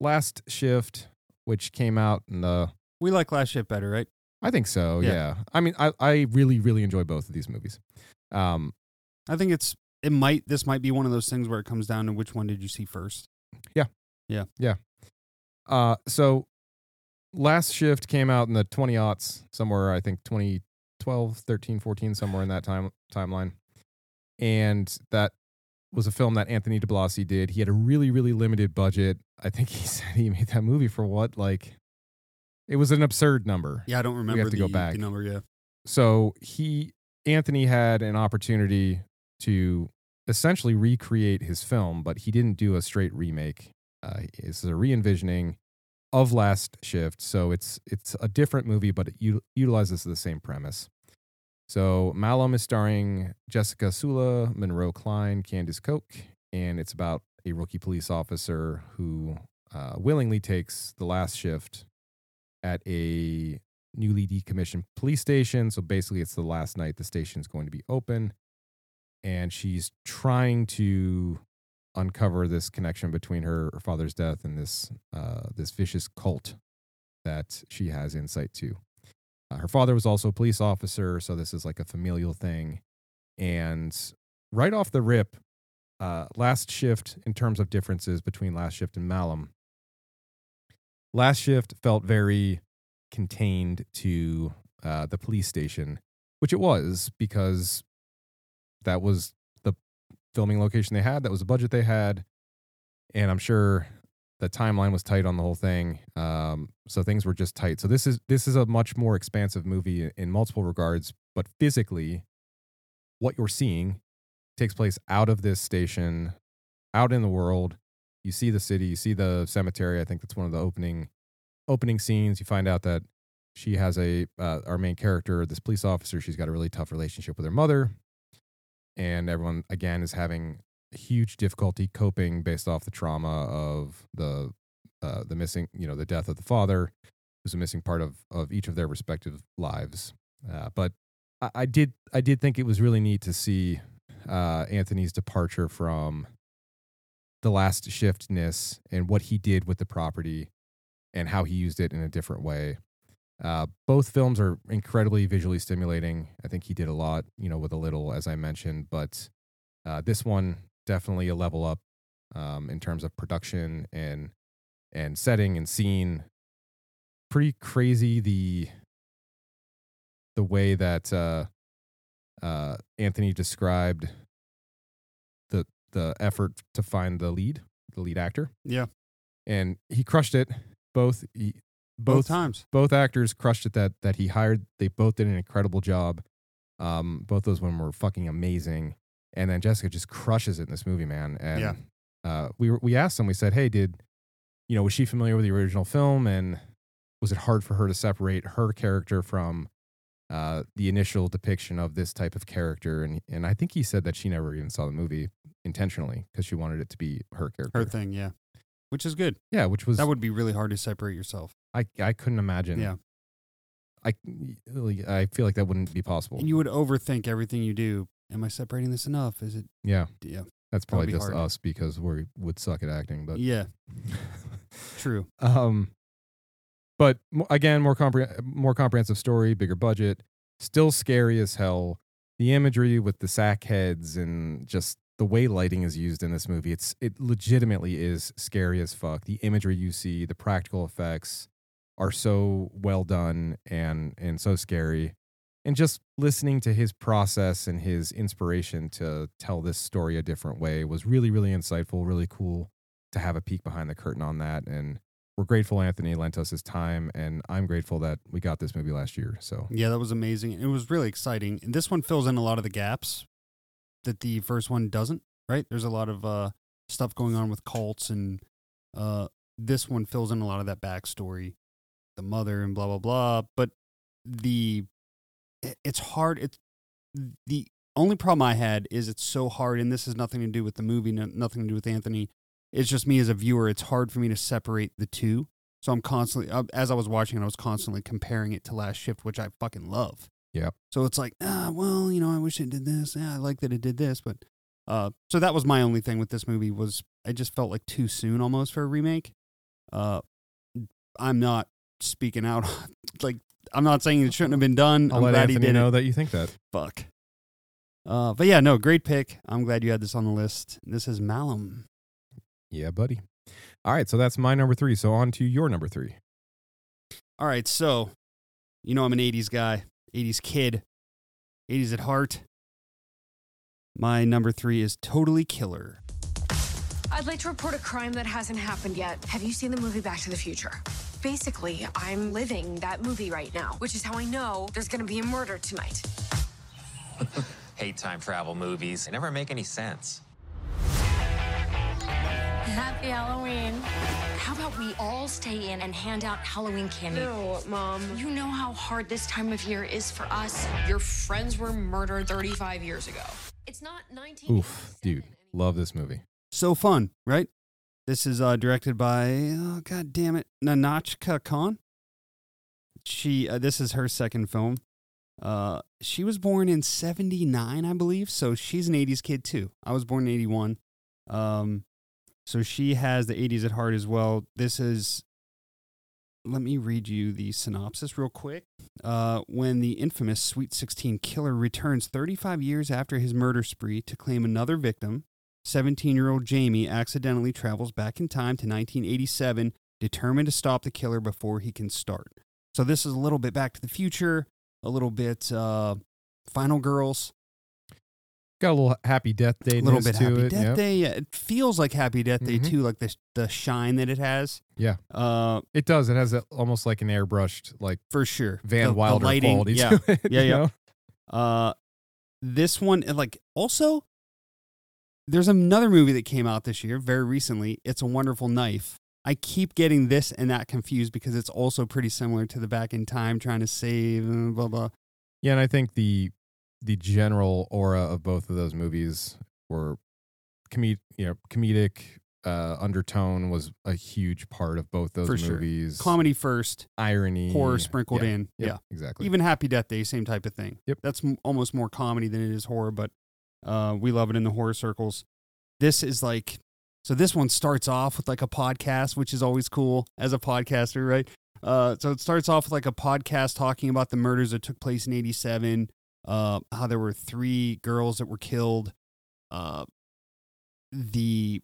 last shift, which came out in the We like Last shift better, right? I think so, Yeah. yeah. I mean, I, I really, really enjoy both of these movies. Um, I think it's it might this might be one of those things where it comes down to which one did you see first. Uh, so last shift came out in the 20 aughts, somewhere, I think 2012, 13, 14, somewhere in that time timeline. And that was a film that Anthony DiBlasi did. He had a really, really limited budget. I think he said he made that movie for what? Like, it was an absurd number. Yeah, I don't remember We have to the, go back. number. Yeah, So he, Anthony had an opportunity to essentially recreate his film, but he didn't do a straight remake. Uh, this is a re-envisioning of Last Shift, so it's it's a different movie, but it u- utilizes the same premise. So Malum is starring Jessica Sula, Monroe Klein, Candice Coke, and it's about a rookie police officer who uh, willingly takes the last shift at a newly decommissioned police station. So basically, it's the last night the station's going to be open. And she's trying to uncover this connection between her, her father's death and this uh, this vicious cult that she has insight to. Uh, her father was also a police officer, so this is like a familial thing. And right off the rip, uh, last shift in terms of differences between last shift and Malum. Last shift felt very contained to uh, the police station, which it was because that was filming location they had. That was the budget they had, and I'm sure the timeline was tight on the whole thing. Um, so things were just tight. So this is this is a much more expansive movie in multiple regards, but physically, what you're seeing takes place out of this station, out in the world. You see the city, you see the cemetery. I think that's one of the opening opening scenes. You find out that she has a uh, our main character, this police officer. She's got a really tough relationship with her mother, and everyone again is having huge difficulty coping based off the trauma of the uh, the missing, you know, the death of the father, who's a missing part of of each of their respective lives. Uh, but I, I did I did think it was really neat to see uh, Anthony's departure from the last shiftness and what he did with the property and how he used it in a different way. Uh, both films are incredibly visually stimulating. I think he did a lot, you know, with a little, as I mentioned, but uh, this one definitely a level up um, in terms of production and and setting and scene. Pretty crazy the the way that uh, uh, Anthony described the the effort to find the lead, the lead actor yeah. and he crushed it. Both he, both, both times. both actors crushed it that that he hired. They both did an incredible job. Um, both those women were fucking amazing. And then Jessica just crushes it in this movie, man. And Yeah. uh, we were, we asked them. We said, "Hey, did you know was she familiar with the original film? And was it hard for her to separate her character from uh, the initial depiction of this type of character?" And and I think he said that she never even saw the movie intentionally because she wanted it to be her character. Her thing, yeah. Which is good. Yeah, which was That would be really hard to separate yourself. I I couldn't imagine. Yeah. I I feel like that wouldn't be possible. And you would overthink everything you do. Am I separating this enough? Is it yeah, yeah. that's probably be just hard. us because we would suck at acting. But Yeah, true. um, but again, more compre- more comprehensive story, bigger budget, still scary as hell. The imagery with the sack heads and just the way lighting is used in this movie, it's it legitimately is scary as fuck. The imagery you see, the practical effects are so well done and and so scary. And just listening to his process and his inspiration to tell this story a different way was really, really insightful, really cool to have a peek behind the curtain on that. And we're grateful Anthony lent us his time, and I'm grateful that we got this movie last year. So Yeah, that was amazing. It was really exciting. And this one fills in a lot of the gaps that the first one doesn't, right? There's a lot of uh, stuff going on with cults, and uh, this one fills in a lot of that backstory, the mother and blah, blah, blah. But the it's hard. It's the only problem I had is it's so hard, and this has nothing to do with the movie, no, nothing to do with Anthony. It's just me as a viewer. It's hard for me to separate the two. So I'm constantly, uh, as I was watching it, I was constantly comparing it to Last Shift, which I fucking love. Yep. So it's like, ah, well, you know, I wish it did this. Yeah, I like that it did this, but uh, so that was my only thing with this movie was I just felt like too soon almost for a remake. Uh, I'm not speaking out like I'm not saying it shouldn't have been done. I'm let glad Anthony he did know it. that you think that. Fuck. Uh, but yeah, no, great pick. I'm glad you had this on the list. This is Malum. Yeah, buddy. All right, so that's my number three. So on to your number three. All right, so you know I'm an 80s guy, 80s kid, 80s at heart. My number three is Totally Killer. I'd like to report a crime that hasn't happened yet. Have you seen the movie Back to the Future? Basically, I'm living that movie right now, which is how I know there's gonna be a murder tonight. Hate time travel movies. They never make any sense. Happy Halloween. How about we all stay in and hand out Halloween candy? No, Mom. You know how hard this time of year is for us. Your friends were murdered 35 years ago. It's not 19. Oof, dude, love this movie. So fun, right? This is uh, directed by, oh, god damn it, Nahnatchka Khan. She, uh, this is her second film. Uh, she was born in 79, I believe. So she's an 80s kid too. I was born in 81. Um, so she has the 80s at heart as well. This is, let me read you the synopsis real quick. Uh, when the infamous Sweet 16 killer returns 35 years after his murder spree to claim another victim, 17 year old Jamie accidentally travels back in time to 1987, determined to stop the killer before he can start. So, this is a little bit Back to the Future, a little bit uh, Final Girls, Got a little Happy Death Day. a little bit to Happy it. Death yep. Day. Yeah, it feels like Happy Death Day Mhm. too, like the, the shine that it has. Yeah, Uh, it does. It has that almost like an airbrushed, like for sure. Van The- the Wilder lighting, quality yeah. to it. Yeah, yeah. know? Uh, this one, like, also, there's another movie that came out this year very recently. It's a Wonderful Knife. I keep getting this and that confused because it's also pretty similar to the Back in Time, trying to save and blah blah. Yeah, and I think the the general aura of both of those movies were comed you know, comedic uh, undertone was a huge part of both those For sure. movies. Comedy first, irony, horror sprinkled Yeah, in. yep, Yeah, exactly. even Happy Death Day, same type of thing. Yep. that's m- almost more comedy than it is horror, but uh, we love it in the horror circles. This is like, so this one starts off with like a podcast, which is always cool as a podcaster, right? Uh, so it starts off with like a podcast talking about the murders that took place in '87, uh, how there were three girls that were killed. Uh, the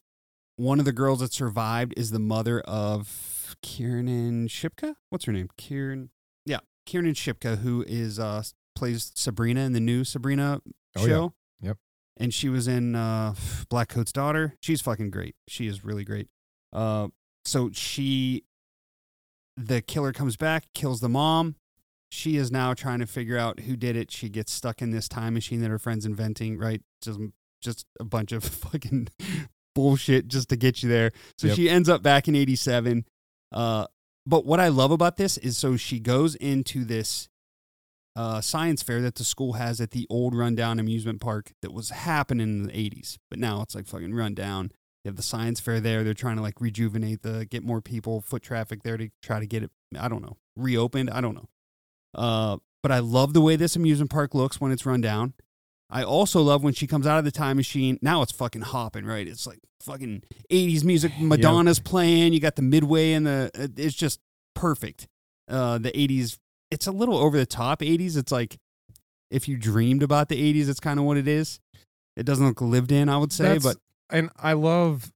one of the girls that survived is the mother of Kiernan Shipka. What's her name? Kieran. Yeah, Kiernan Shipka, who is uh plays Sabrina in the new Sabrina Oh, yeah. show. Yep. And she was in uh Blackcoat's daughter. She's fucking great. She is really great. Uh, so she. the killer comes back, kills the mom. She is now trying to figure out who did it. She gets stuck in this time machine that her friend's inventing, right? Just just a bunch of fucking bullshit just to get you there. So Yep. she ends up back in 87. Uh but what I love about this is so she goes into this uh, science fair that the school has at the old rundown amusement park that was happening in the 80s, but now it's like fucking rundown. They have the science fair there. They're trying to like rejuvenate the, get more people, foot traffic there to try to get it, I don't know, reopened. I don't know. Uh, but I love the way this amusement park looks when it's run down. I also love when she comes out of the time machine. Now it's fucking hopping, right? It's like fucking 80s music. Madonna's playing. You got the midway and the, it's just perfect. Uh, the 80s, it's a little over the top 80s. It's like if you dreamed about the 80s, it's kind of what it is. It doesn't look lived in, I would say, That's- but and I love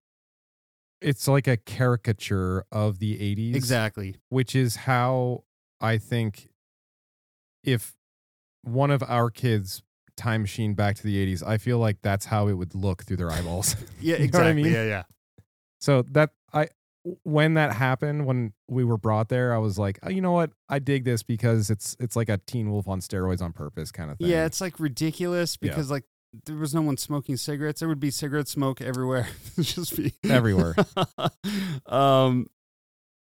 it's like a caricature of the 80s. exactly. Which is how I think if one of our kids time machine back to the 80s, I feel like that's how it would look through their eyeballs. Yeah, You know I exactly. mean? Yeah, yeah. So that I when that happened when we were brought there, I was like, oh, you know what? I dig this because it's it's like a Teen Wolf on steroids on purpose kind of thing. Yeah, it's like ridiculous Yeah. because like there was no one smoking cigarettes. There would be cigarette smoke everywhere. Just be Everywhere. um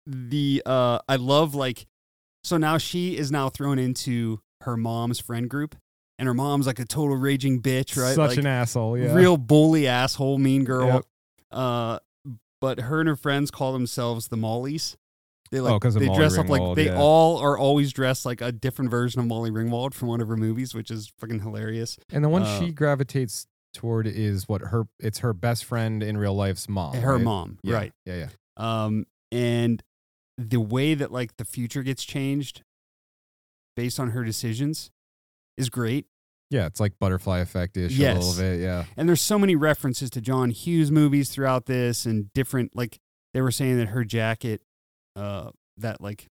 the uh I love like so now she is now thrown into her mom's friend group and her mom's like a total raging bitch, right? Such like, an asshole. Yeah. real bully asshole, mean girl. Yep. Uh but her and her friends call themselves the Mollies. They like Oh, they Molly dress up like they yeah. all are always dressed like a different version of Molly Ringwald from one of her movies, which is fucking hilarious. And the one Uh, she gravitates toward is what her it's her best friend in real life's mom. her right? mom, Yeah, right? Yeah, yeah. Um, and the way that like the future gets changed based on her decisions is great. Yeah, it's like butterfly effect ish a little bit. Yeah. And there's so many references to John Hughes movies throughout this and different like they were saying that her jacket, uh, that like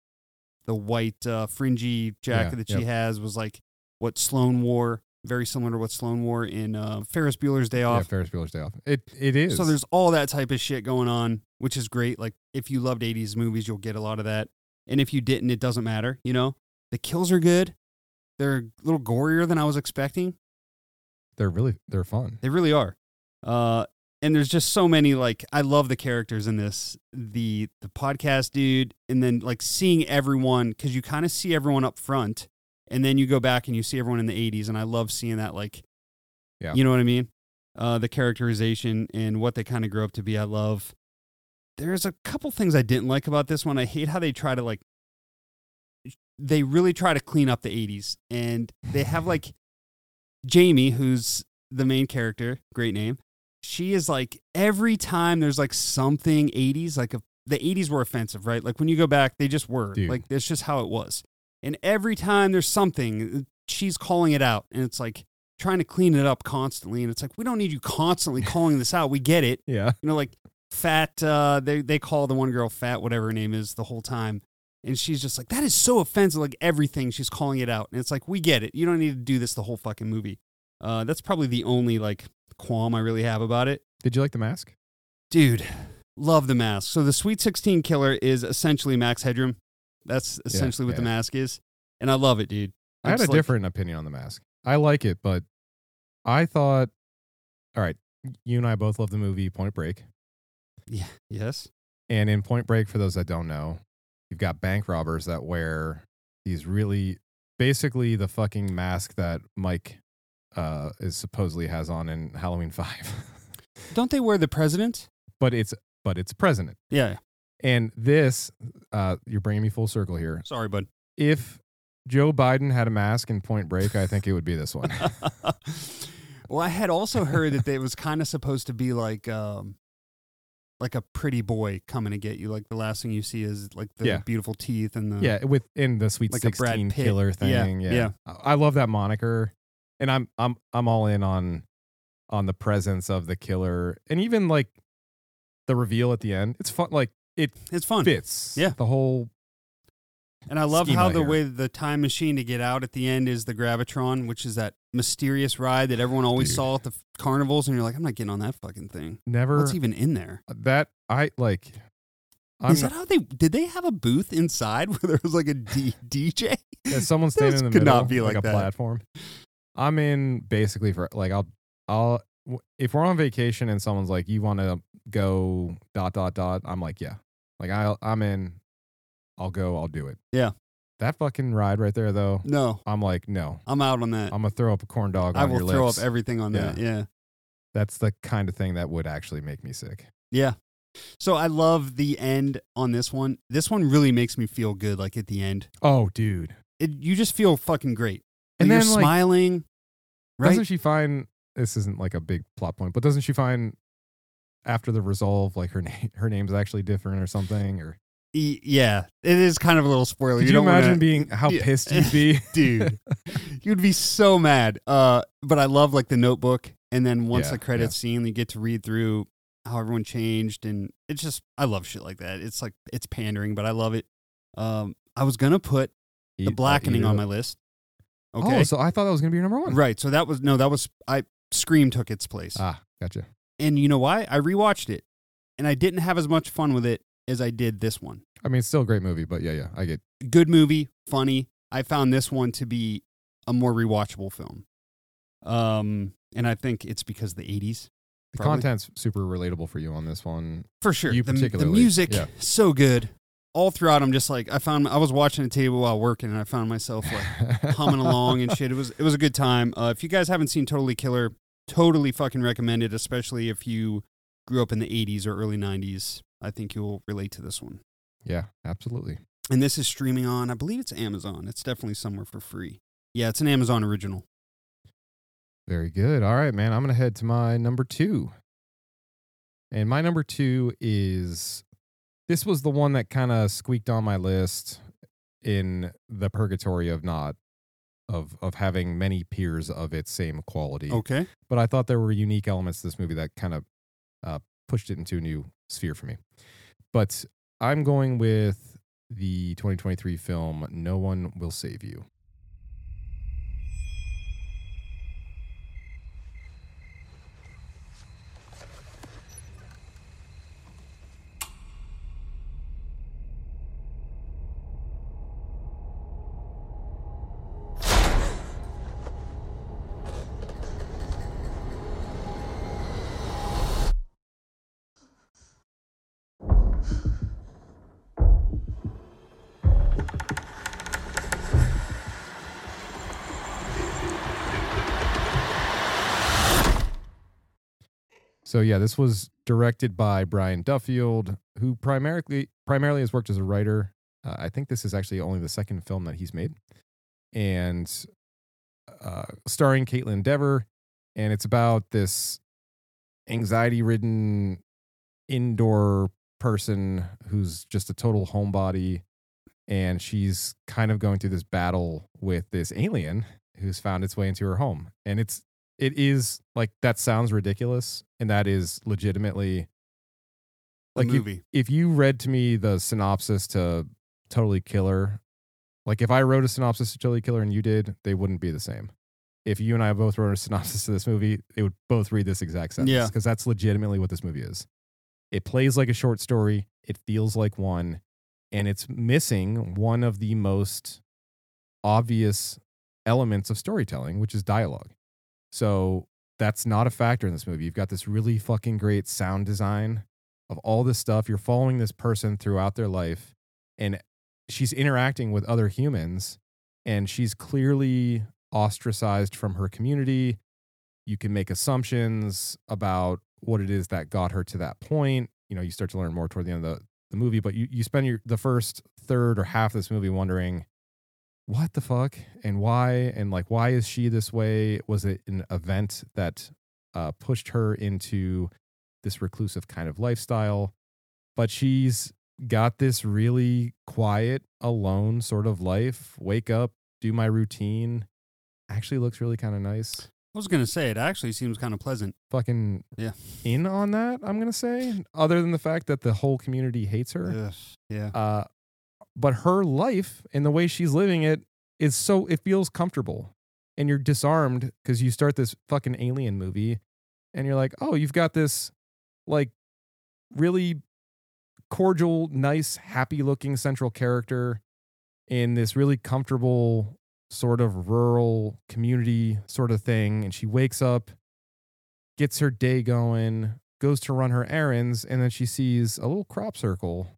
the white uh, fringy jacket Yeah, that she yep. has was like what Sloane wore, very similar to what Sloane wore in uh, Ferris Bueller's Day Yeah, Off. Ferris Bueller's Day Off. It it is. So there's all that type of shit going on, which is great. Like if you loved 80s movies, you'll get a lot of that. And if you didn't, it doesn't matter, you know? The kills are good. They're a little gorier than I was expecting. they're really they're fun. They really are. Uh and there's just so many like I love the characters in this. The the podcast dude and then like seeing everyone cuz you kind of see everyone up front and then you go back and you see everyone in the 80s and I love seeing that like Yeah. you know what I mean? Uh the characterization and what they kind of grow up to be I love. There's a couple things I didn't like about this one. I hate how they try to like they really try to clean up the 80s and they have like Jamie who's the main character, great name. She is like every time there's like something 80s like a, the 80s were offensive, right? Like when you go back, they just were. Dude. Like that's just how it was. And every time there's something, she's calling it out and it's like trying to clean it up constantly and it's like we don't need you constantly calling this out. We get it Yeah. you know, like fat. Uh, they they call the one girl fat, whatever her name is, the whole time, and she's just like, that is so offensive. Like everything, she's calling it out, and it's like, we get it. You don't need to do this the whole fucking movie. Uh, that's probably the only like qualm I really have about it, Did you like the mask? dude. Love the mask. So the Sweet Sixteen Killer is essentially Max Headroom. That's essentially what the mask is, and I love it, dude. I had a like- different opinion on the mask. I like it, but I thought all right, you and I both love the movie Point Break. Yeah. Yes. And in Point Break, for those that don't know, you've got bank robbers that wear these really basically the fucking mask that Mike uh is supposedly has on in Halloween 5. Don't they wear the president? but it's but it's president. Yeah. And this uh you're bringing me full circle here. Sorry, bud. If Joe Biden had a mask in Point Break, I think it would be this one. well, I had also heard that it was kind of supposed to be like um like a pretty boy coming to get you. Like the last thing you see is like the Yeah. beautiful teeth and the yeah, with in the Sweet Like 16 killer thing. Yeah, yeah. I I love that moniker, and I'm I'm I'm all in on on the presence of the killer, and even like the reveal at the end. It's fun. Like it It's fun. fits. Yeah. the whole And I love how the here. way the time machine to get out at the end is the Gravitron, which is that mysterious ride that everyone always Dude. saw at the f- carnivals, and you're like, I'm not getting on that fucking thing. never What's even in there? Uh, that I like. I'm Is not- that how they did? They have a booth inside where there was like a D, DJ. Yeah, someone standing in the could middle, not be like, like a platform. I'm in basically for like I'll I'll if we're on vacation and someone's like you want to go dot dot dot, I'm like yeah, like I I'm in. I'll go. I'll do it. Yeah. That fucking ride right there though. No, I'm like no. I'm out on that. I'm gonna throw up a corn dog. I will throw lips. up everything on that. Yeah. That's the kind of thing that would actually make me sick. Yeah. So I love the end on this one. This one really makes me feel good. Like at the end, Oh, dude. it, you just feel fucking great. And Like, then, you're like, smiling, right? Doesn't she find this isn't like a big plot point, but doesn't she find after the resolve like her name her name's actually different or something? Or yeah, it is kind of a little spoiler. could you, don't wanna- imagine being how Yeah. pissed you'd be? dude. You'd be so mad. Uh, but I love like the Notebook, and then once Yeah, the credits scene, you get to read through how everyone changed, and it's just I love shit like that. It's like it's pandering, but I love it. Um, I was gonna put Eat- the uh, blackening on my list. Okay, Oh, so I thought that was gonna be your number one. right. So that was no, that was I. Scream took its place, Ah, gotcha. And you know why? I rewatched it, and I didn't have as much fun with it as I did this one. I mean, it's still a great movie, but yeah, yeah, I get. good movie, funny. I found this one to be a more rewatchable film. Um, and I think it's because the 80s. The Probably. content's super relatable for you on this one. For sure. You the, the music, yeah. so good. All throughout, I'm just like, I found, I was watching a table while working and I found myself like humming along and shit. It was, it was a good time. Uh, if you guys haven't seen Totally Killer, totally fucking recommend it, especially if you grew up in the 80s or early 90s. I think you'll relate to this one. yeah, absolutely. And this is streaming on, I believe it's Amazon. It's definitely somewhere for free. Yeah, it's an Amazon original. Very good. All right, man. I'm going to head to my number two. And my number two is this was the one that kind of squeaked on my list in the purgatory of not of of having many peers of its same quality. Okay. But I thought there were unique elements to this movie that kind of uh, pushed it into a new sphere for me. But I'm going with the 2023 film No One Will Save You. So yeah, this was directed by Brian Duffield, who primarily primarily has worked as a writer. Uh, I think this is actually only the second film that he's made, and uh, starring Kaitlyn Dever, and it's about this anxiety-ridden indoor person who's just a total homebody, and she's kind of going through this battle with this alien who's found its way into her home, and it's it is like that sounds ridiculous and that is legitimately like if, movie. if you read to me the synopsis to totally killer like if i wrote a synopsis to totally killer and you did they wouldn't be the same if you and i both wrote a synopsis to this movie it would both read this exact sentence Yeah. because that's legitimately what this movie is it plays like a short story it feels like one and it's missing one of the most obvious elements of storytelling which is dialogue so that's not a factor in this movie. You've got this really fucking great sound design of all this stuff. You're following this person throughout their life, and she's interacting with other humans, and she's clearly ostracized from her community. You can make assumptions about what it is that got her to that point. You know, you start to learn more toward the end of the, the movie, but you, you spend your the first third or half of this movie wondering what the fuck and why and like why is she this way was it an event that uh, pushed her into this reclusive kind of lifestyle but she's got this really quiet alone sort of life wake up do my routine actually looks really kind of nice I was gonna say it actually seems kind of pleasant. fucking Yeah. in on that i'm gonna say other than the fact that the whole community hates her Yes. yeah. uh, but her life and the way she's living it is so it feels comfortable, and you're disarmed because you start this fucking alien movie, and you're like, oh, you've got this like really cordial, nice, happy looking central character in this really comfortable sort of rural community sort of thing. And she wakes up, gets her day going, goes to run her errands, and then she sees a little crop circle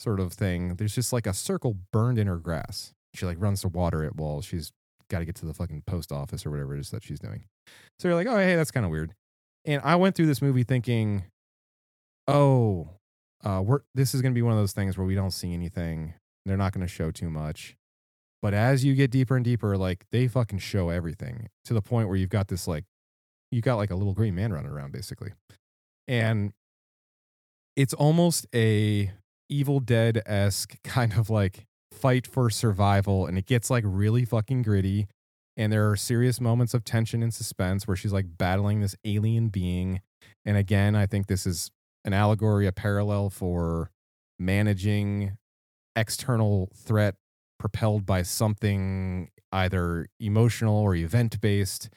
sort of thing. There's just like a circle burned in her grass. She like runs to water it while she's got to get to the fucking post office or whatever it is that she's doing. So you're like, oh, hey, that's kind of weird. And I went through this movie thinking, oh, uh, we're this is going to be one of those things where we don't see anything. They're not going to show too much. But as you get deeper and deeper, like they fucking show everything to the point where you've got this like, you got like a little green man running around basically. And it's almost a Evil Dead esque kind of like fight for survival. And it gets like really fucking gritty. And there are serious moments of tension and suspense where she's like battling this alien being. And again, I think this is an allegory, a parallel for managing external threat propelled by something either emotional or event based.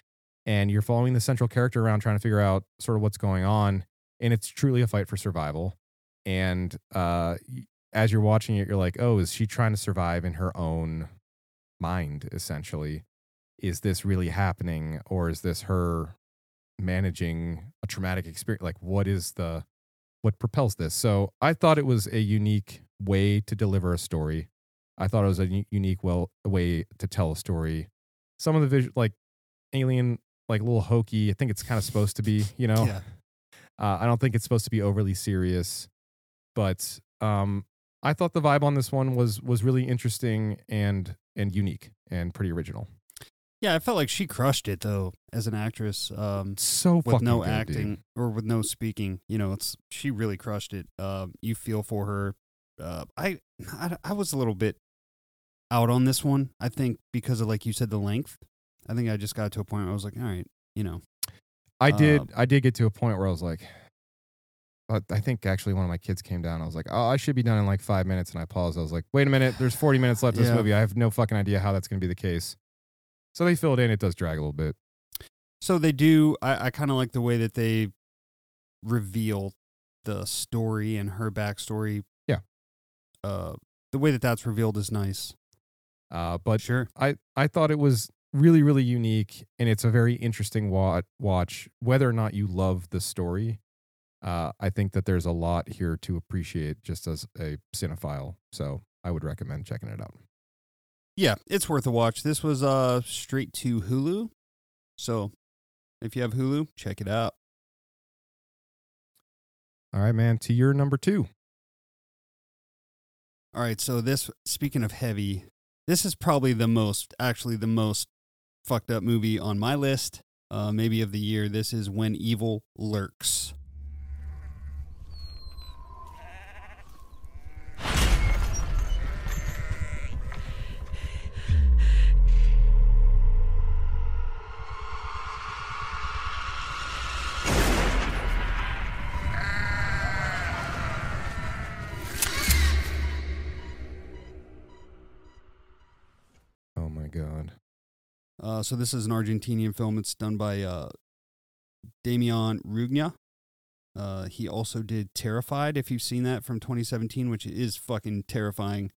And you're following the central character around trying to figure out sort of what's going on. And it's truly a fight for survival. And uh, as you're watching it, you're like, oh, is she trying to survive in her own mind, essentially? Is this really happening? Or is this her managing a traumatic experience? Like, what is the what propels this. So I thought it was a unique way to deliver a story. I thought it was a unique well way to tell a story. Some of the visual, like alien, like a little hokey. I think it's kind of supposed to be, you know. Yeah. Uh, I don't think it's supposed to be overly serious, but um, I thought the vibe on this one was was really interesting and and unique and pretty original. Yeah, I felt like she crushed it though as an actress. Um, So with fucking no good, dude. acting or with no speaking, you know, it's she really crushed it. Um, you feel for her. Uh, I, I I was a little bit out on this one. I think because of like you said the length. I think I just got to a point where I was like, all right, you know, I did. Um, I did get to a point where I was like, I think actually one of my kids came down. I was like, oh, I should be done in like five minutes, and I paused. I was like, wait a minute, there's 40 minutes left of this movie. I have no fucking idea how that's going to be the case. So they filled in. It does drag a little bit. So they do. I, I kind of like the way that they reveal the story and her backstory. Yeah. Uh, the way that that's revealed is nice. Uh, but Sure. I I thought it was really really unique, and it's a very interesting wa- watch. Whether or not you love the story, uh, I think that there's a lot here to appreciate just as a cinephile. So I would recommend checking it out. Yeah, it's worth a watch. This was uh straight to Hulu. So if you have Hulu, check it out. All right, man. To your number two. All right, so this speaking of heavy, this is probably the most actually the most fucked up movie on my list, uh maybe of the year. This is When Evil Lurks. Uh, so this is an Argentinian film. It's done by uh, Demián Rugna. Uh, he also did Terrified, if you've seen that from 2017, which is fucking terrifying.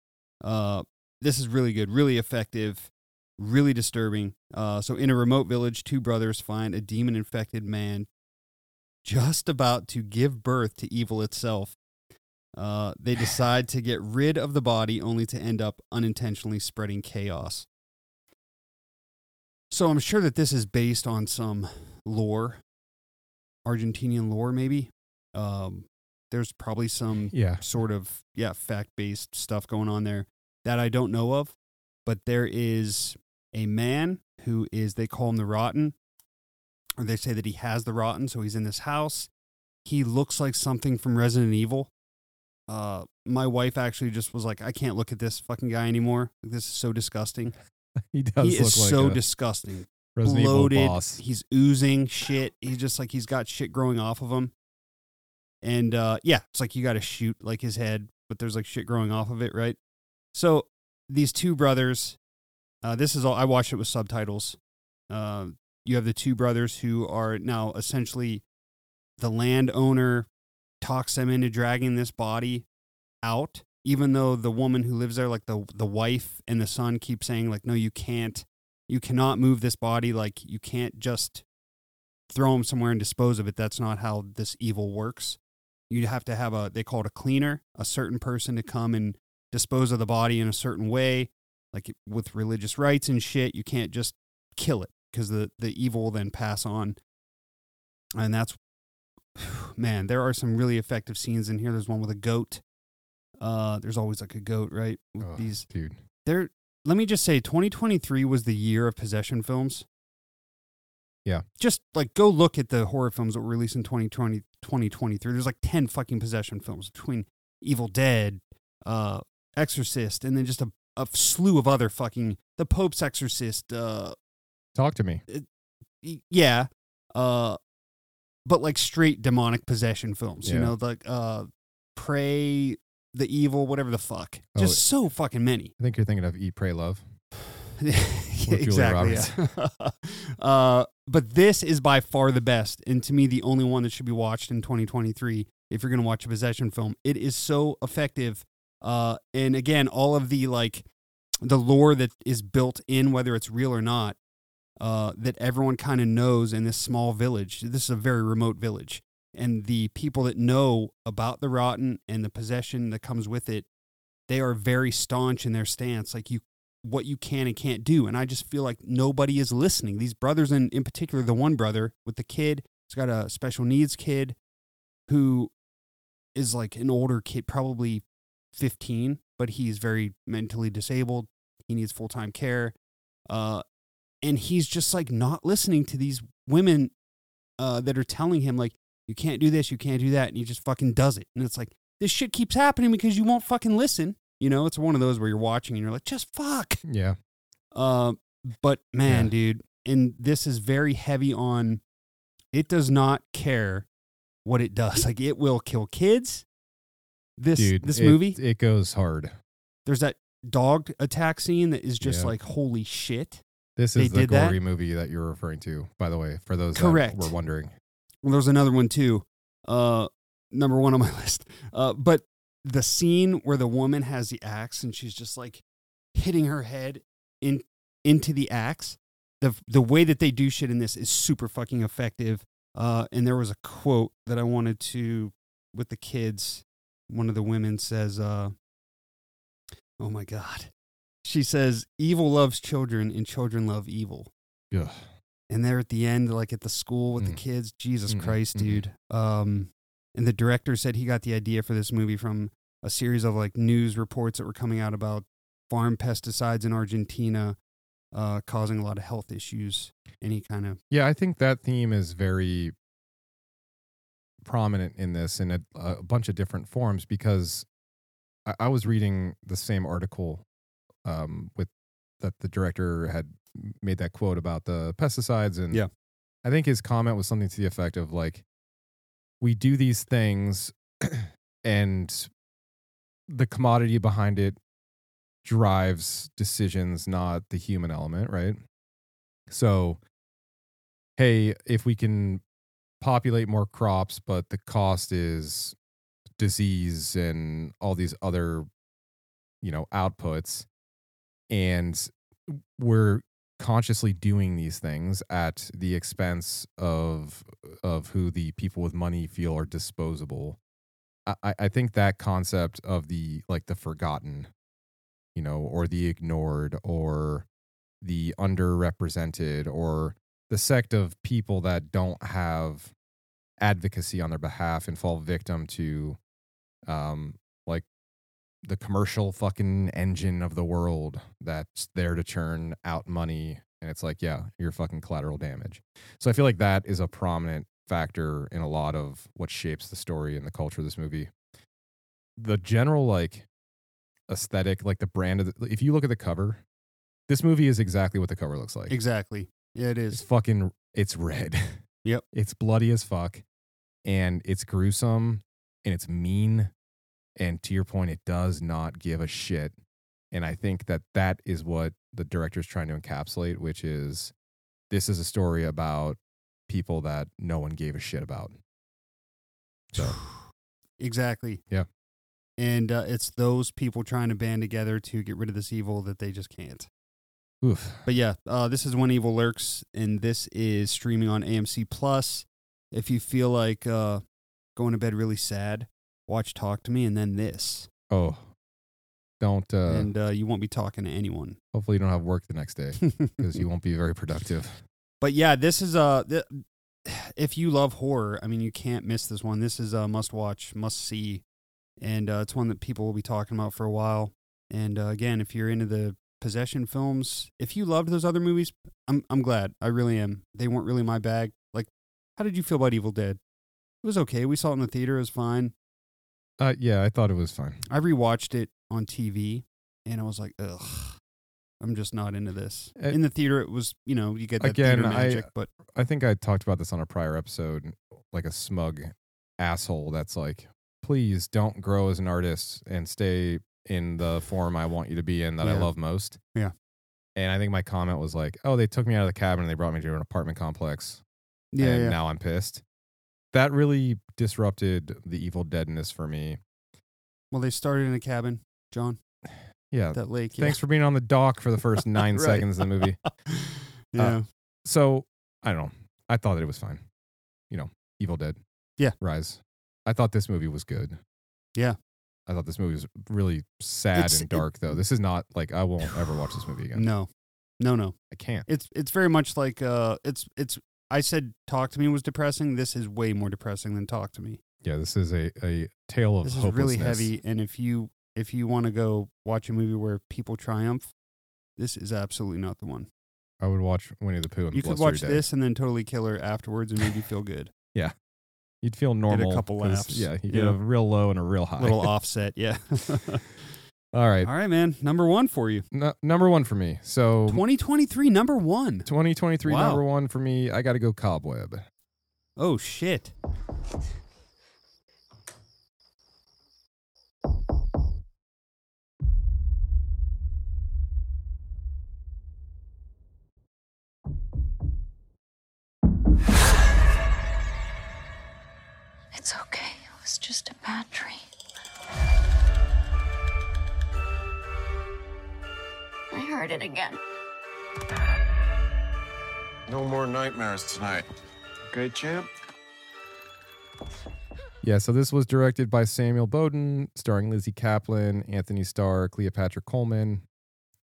Uh, this is really good, really effective, really disturbing. Uh, so in a remote village, two brothers find a demon-infected man just about to give birth to evil itself. Uh, they decide to get rid of the body, only to end up unintentionally spreading chaos. So I'm sure that this is based on some lore, Argentinian lore, maybe. Um, there's probably some Yeah. sort of yeah fact based stuff going on there that I don't know of. But there is a man who is they call him the Rotten, or they say that he has the Rotten. So he's in this house. He looks like something from Resident Evil. Uh, my wife actually just was like, I can't look at this fucking guy anymore. This is so disgusting He does he is like so disgusting. Resident Bloated. boss. He's oozing shit. He's just like he's got shit growing off of him. And uh yeah, it's like you got to shoot like his head, but there's like shit growing off of it, right? So these two brothers, uh this is all I watched it with subtitles. Uh, you have the two brothers who are now essentially the landowner talks them into dragging this body out, even though the woman who lives there, like the the wife and the son, keep saying like, "No, you can't. You cannot move this body. Like you can't just throw him somewhere and dispose of it. That's not how this evil works. You have to have a they call it a cleaner, a certain person to come and dispose of the body in a certain way, like with religious rites and shit. You can't just kill it because the the evil will then pass on. And that's man, there are some really effective scenes in here. There's one with a goat. Uh, there's always like a goat, right? With Ugh, these, dude. there. Let me just say, 2023 was the year of possession films. Yeah. Just like go look at the horror films that were released in 2020, 2023. There's like 10 fucking possession films between Evil Dead, uh, Exorcist, and then just a, a slew of other fucking The Pope's Exorcist, uh, Talk to me. y- yeah uh but like straight demonic possession films you know like uh prey the evil whatever the fuck Oh, just so fucking many I think you're thinking of Eat, Pray, Love. Yeah, exactly yeah. uh but this is by far the best and to me the only one that should be watched in 2023 if you're going to watch a possession film it is so effective uh and again all of the like the lore that is built in whether it's real or not uh, that everyone kind of knows in this small village. This is a very remote village. And the people that know about the rotten and the possession that comes with it, they are very staunch in their stance. Like you, what you can and can't do. And I just feel like nobody is listening. These brothers, and in particular, the one brother with the kid, he's got a special needs kid who is like an older kid, probably 15, but he's very mentally disabled. He needs full time care. Uh, and he's just like not listening to these women uh, that are telling him like you can't do this, you can't do that, and he just fucking does it. And it's like this shit keeps happening because you won't fucking listen. You know, it's one of those where you're watching and you're like, just fuck. Yeah. Uh, but man, Yeah. dude, and this is very heavy on. It does not care what it does. Like it will kill kids. This Dude, this it- movie, It goes hard. there's that dog attack scene that is just Yeah. like holy shit. This They is the did that? gory movie that you're referring to, by the way, for those Correct. that were wondering. Well, there's another one too. Uh, number one on my list. Uh, but the scene where the woman has the axe and she's just like hitting her head in into the axe. The the way that they do shit in this is super fucking effective. Uh, and there was a quote that I wanted to with the kids. One of the women says, uh, "Oh my god," she says, "Evil loves children, and children love evil." Ugh. And they're at the end like at the school with the Mm. kids jesus Mhm, christ mhm. dude um and the director said he got the idea for this movie from a series of like news reports that were coming out about farm pesticides in argentina uh causing a lot of health issues Any kind of Yeah, I think that theme is very prominent in this in a, a bunch of different forms because I, I was reading the same article um, with that the director had made that quote about the pesticides and Yeah. I think his comment was something to the effect of like we do these things and the commodity behind it drives decisions not the human element right so hey, if we can populate more crops, but the cost is disease and all these other, you know, outputs, and we're consciously doing these things at the expense of of who the people with money feel are disposable. I, I- think that concept of the like the forgotten, you know, or the ignored or the underrepresented or the sect of people that don't have advocacy on their behalf and fall victim to um the commercial fucking engine of the world that's there to churn out money and it's like yeah you're fucking collateral damage. So i feel like that is a prominent factor in a lot of what shapes the story and the culture of this movie. The general like aesthetic like the brand of the, if you look at the cover this movie is exactly what the cover looks like. Exactly. Yeah it it's fucking it's red. Yep. It's bloody as fuck and it's gruesome and it's mean and to your point it does not give a shit. And I think that that is what the director is trying to encapsulate which is this is a story about people that no one gave a shit about. So, exactly Yeah. and uh, it's those people trying to band together to get rid of this evil that they just can't. Oof. But yeah, uh, this is when evil lurks, and this is streaming on AMC Plus. If you feel like uh, going to bed really sad, watch Talk to Me, and then this, Oh, don't. Uh, and uh, you won't be talking to anyone. hopefully, you don't have work the next day because you won't be very productive. But yeah, this is uh, th- if you love horror, I mean, you can't miss this one. This is a must watch, must see, and uh, it's one that people will be talking about for a while. And uh, again, if you're into the possession films, if you loved those other movies, I'm I'm glad. I really am. They weren't really my bag. Like, how did you feel about Evil Dead? It was okay. We saw it in the theater. It was fine. Uh, yeah, I thought it was fine. I rewatched it on TV, and I was like, ugh. I'm just not into this. Uh, In the theater, it was, you know, you get that Again, theater I- but I think I talked about this on a prior episode, like a smug asshole that's like, please don't grow as an artist and stay in the form I want you to be in that I love most. Yeah. And I think my comment was like, oh, they took me out of the cabin and they brought me to an apartment complex. yeah, and yeah. now I'm pissed. That really disrupted the evil deadness for me. Well, they started in a cabin, John. Yeah. That lake. Thanks for being on the dock for the first nine Right. seconds of the movie. yeah. So I don't know. I thought that it was fine. You know, Evil Dead. Yeah. Rise. I thought this movie was good. Yeah. I thought this movie was really sad It's- and it- dark, though. This is not like I won't ever watch this movie again. no, no, no. I can't. It's it's very much like uh, it's it's. I said Talk to Me was depressing. This is way more depressing than Talk to Me. Yeah, this is a, a tale of This is really heavy, and if you if you want to go watch a movie where people triumph, this is absolutely not the one. I would watch Winnie the Pooh. And You could watch Day. this and then Totally Killer afterwards and maybe feel good. Yeah, you'd feel normal. couple 'cause, laughs. Yeah, you get Yeah. a real low and a real high. Little offset, yeah. All right. All right, man. Number one for you. N- number one for me. So 2023, number one. 2023 Wow. number one for me. I got to go Cobweb. Oh shit. It's okay. It was just a bad dream. I heard it again. No more nightmares tonight. Okay, champ? Yeah, so this was directed by Samuel Bodin, starring Lizzy Caplan, Antony Starr, Cleopatra Coleman.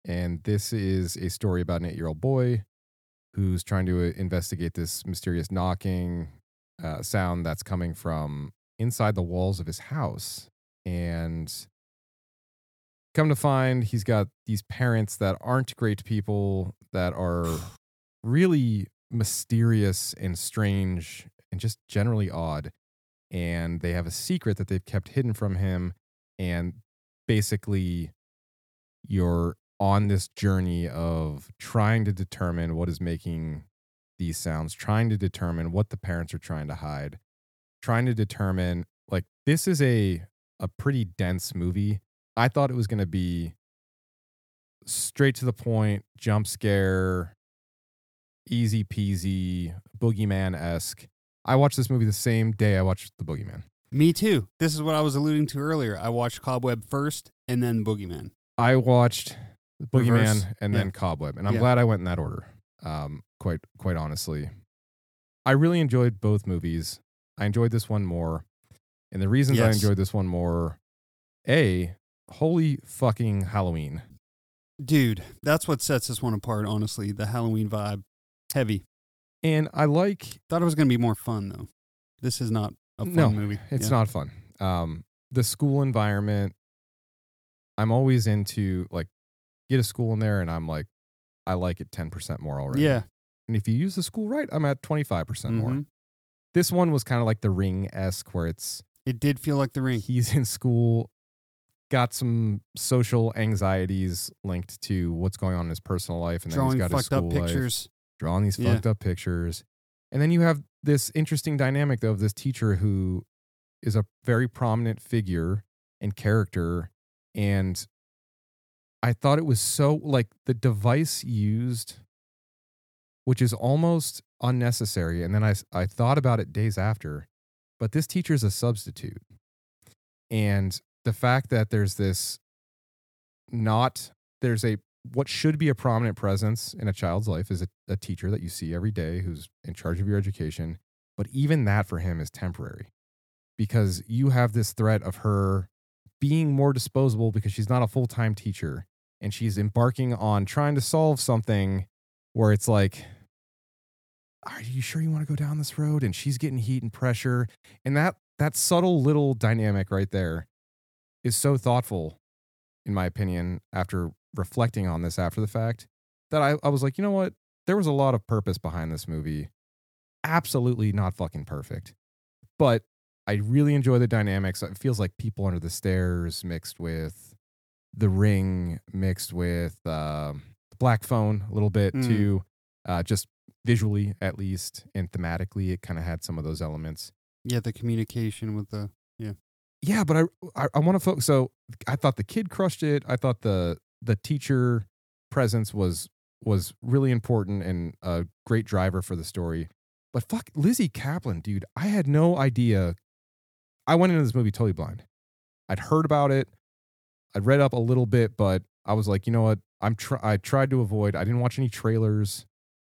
And this is a story about an eight year old boy who's trying to uh, investigate this mysterious knocking uh, sound that's coming from inside the walls of his house. And come to find, he's got these parents that aren't great people, that are really mysterious and strange and just generally odd and they have a secret that they've kept hidden from him and basically you're on this journey of trying to determine what is making these sounds trying to determine what the parents are trying to hide trying to determine like this is a a pretty dense movie i thought it was going to be straight to the point jump scare easy peasy boogeyman-esque I watched this movie the same day I watched The Boogeyman. Me too. This is what I was alluding to earlier. I watched Cobweb first and then Boogeyman. I watched The Boogeyman Reverse? and Yeah. then Cobweb, and I'm Yeah. glad I went in that order. Um, quite quite honestly, I really enjoyed both movies. I enjoyed this one more, and the reasons I enjoyed this one more, a holy fucking Halloween. Dude, that's what sets this one apart, honestly. The Halloween vibe. Heavy. And I like Thought it was going to be more fun, though. This is not a fun no, movie. It's Yeah. not fun. Um, the school environment. I'm always into like get a school in there, and I'm like, I like it ten percent more already. Yeah. And if you use the school right, I'm at twenty five percent more. Mhm. This one was kind of like the ring esque, where it's It did feel like the ring. he's in school, got some social anxieties linked to what's going on in his personal life, and then he's got his fucked up school life pictures. drawing these Yeah. fucked up pictures. And then you have this interesting dynamic though of this teacher who is a very prominent figure and character and I thought it was so like the device used which is almost unnecessary and then I I thought about it days after but this teacher is a substitute and the fact that there's this not there's a what should be a prominent presence in a child's life is a, a teacher that you see every day who's in charge of your education but even that for him is temporary because you have this threat of her being more disposable because she's not a full-time teacher and she's embarking on trying to solve something where it's like are you sure you want to go down this road? and she's getting heat and pressure and that that subtle little dynamic right there is so thoughtful in my opinion after reflecting on this after the fact that I, I was like you know what there was a lot of purpose behind this movie absolutely not fucking perfect but i really enjoy the dynamics it feels like people under the stairs mixed with the ring mixed with uh, black phone a little bit Mm. too uh, just visually at least and thematically it kind of had some of those elements Yeah, the communication with the yeah. Yeah but i i, I want to focus so i thought the kid crushed it. I thought the the teacher presence was was really important and a great driver for the story. But fuck lizzy caplan dude i had no idea. I went into this movie totally blind. I'd heard about it. I'd read up a little bit but i was like you know what? I'm try- i tried to avoid i didn't watch any trailers.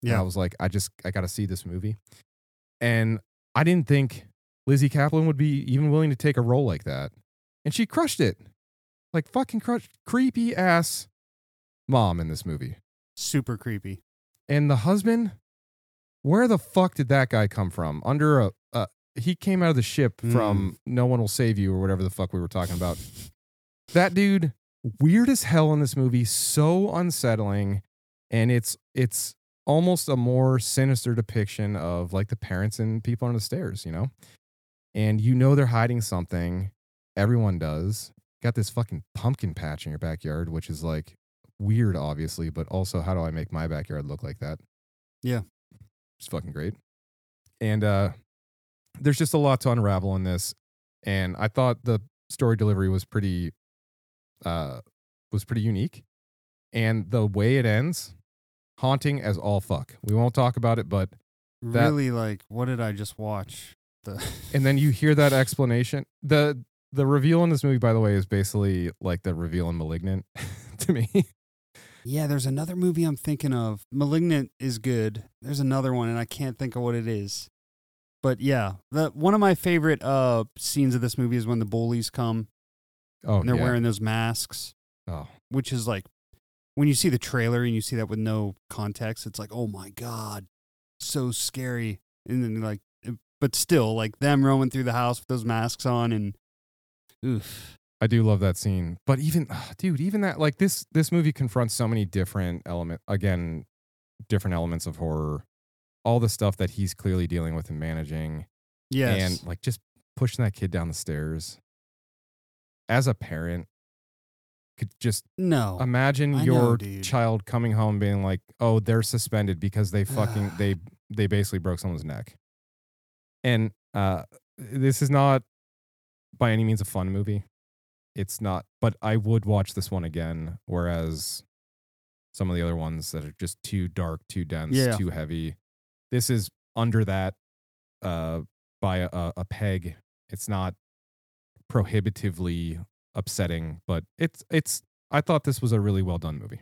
Yeah. i was like i just i gotta see this movie. And i didn't think lizzy caplan would be even willing to take a role like that. And she crushed it. Like fucking crushed creepy ass mom in this movie. Super creepy. and the husband where the fuck did that guy come from? Under a uh, he came out of the ship from no one will save you or whatever the fuck we were talking about. That dude weird as hell in this movie so unsettling and it's it's almost a more sinister depiction of like the parents and people on the stairs you know and you know they're hiding something everyone does. Got this fucking pumpkin patch in your backyard which is like weird obviously but also how do i make my backyard look like that? Yeah. it's fucking great. And uh there's just a lot to unravel in this and i thought the story delivery was pretty uh was pretty unique. And the way it ends haunting as all fuck. We won't talk about it but That- really like what did I just watch? The and then you hear that explanation the the reveal in this movie by the way is basically like the reveal in malignant to me Yeah, there's another movie I'm thinking of. Malignant is good. There's another one and I can't think of what it is. But yeah, the one of my favorite uh scenes of this movie is when the bullies come oh and they're yeah. wearing those masks, oh which is like when you see the trailer and you see that with no context, it's like, "Oh my god, so scary." And then like but still like them roaming through the house with those masks on and oof. I do love that scene. But even ah, dude, even that like this this movie confronts so many different element again, different elements of horror. All the stuff that he's clearly dealing with and managing. Yes. And like just pushing that kid down the stairs. As a parent, could just no. imagine I your know, child coming home being like, "Oh, they're suspended because they fucking they they basically broke someone's neck." And uh this is not by any means a fun movie. It's not, but I would watch this one again whereas some of the other ones that are just too dark, too dense, Yeah. too heavy. This is under that uh by a, a peg. It's not prohibitively upsetting, but it's it's I thought this was a really well done movie.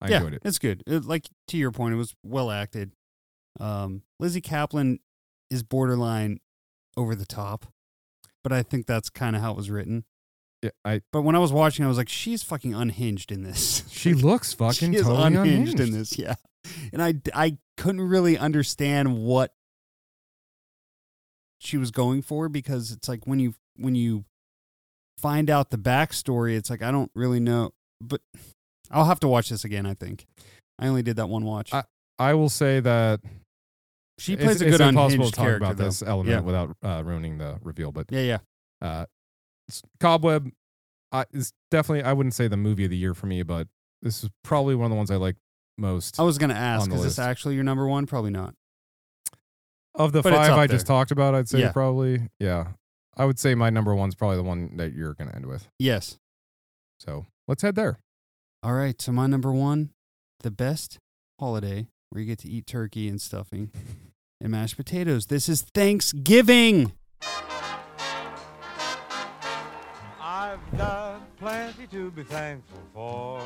I yeah, enjoyed it. It's good. It, like to your point, it was well acted. Um, Lizzy Caplan is borderline over the top, but I think that's kind of how it was written. Yeah, I But when I was watching, I was like, she's fucking unhinged in this. she looks fucking she is totally unhinged, unhinged. in this, yeah. And I I couldn't really understand what she was going for because it's like when you when you find out the backstory, it's like I don't really know. But I'll have to watch this again. I think I only did that one watch. I- I will say that she it's- plays a good impossible unhinged to talk character about though. this element Yeah. without uh, ruining the reveal. But Yeah, yeah. uh, Cobweb uh, is definitely I wouldn't say the movie of the year for me, but this is probably one of the ones I like most. I was gonna ask, on the is this actually your number one? Probably not. of the but five I just talked about, I'd say Yeah. probably yeah. I would say my number one's probably the one that you're gonna end with. Yes. So let's head there. All right. So my number one, the best holiday where you get to eat turkey and stuffing and mashed potatoes. This is Thanksgiving. I've got plenty to be thankful for.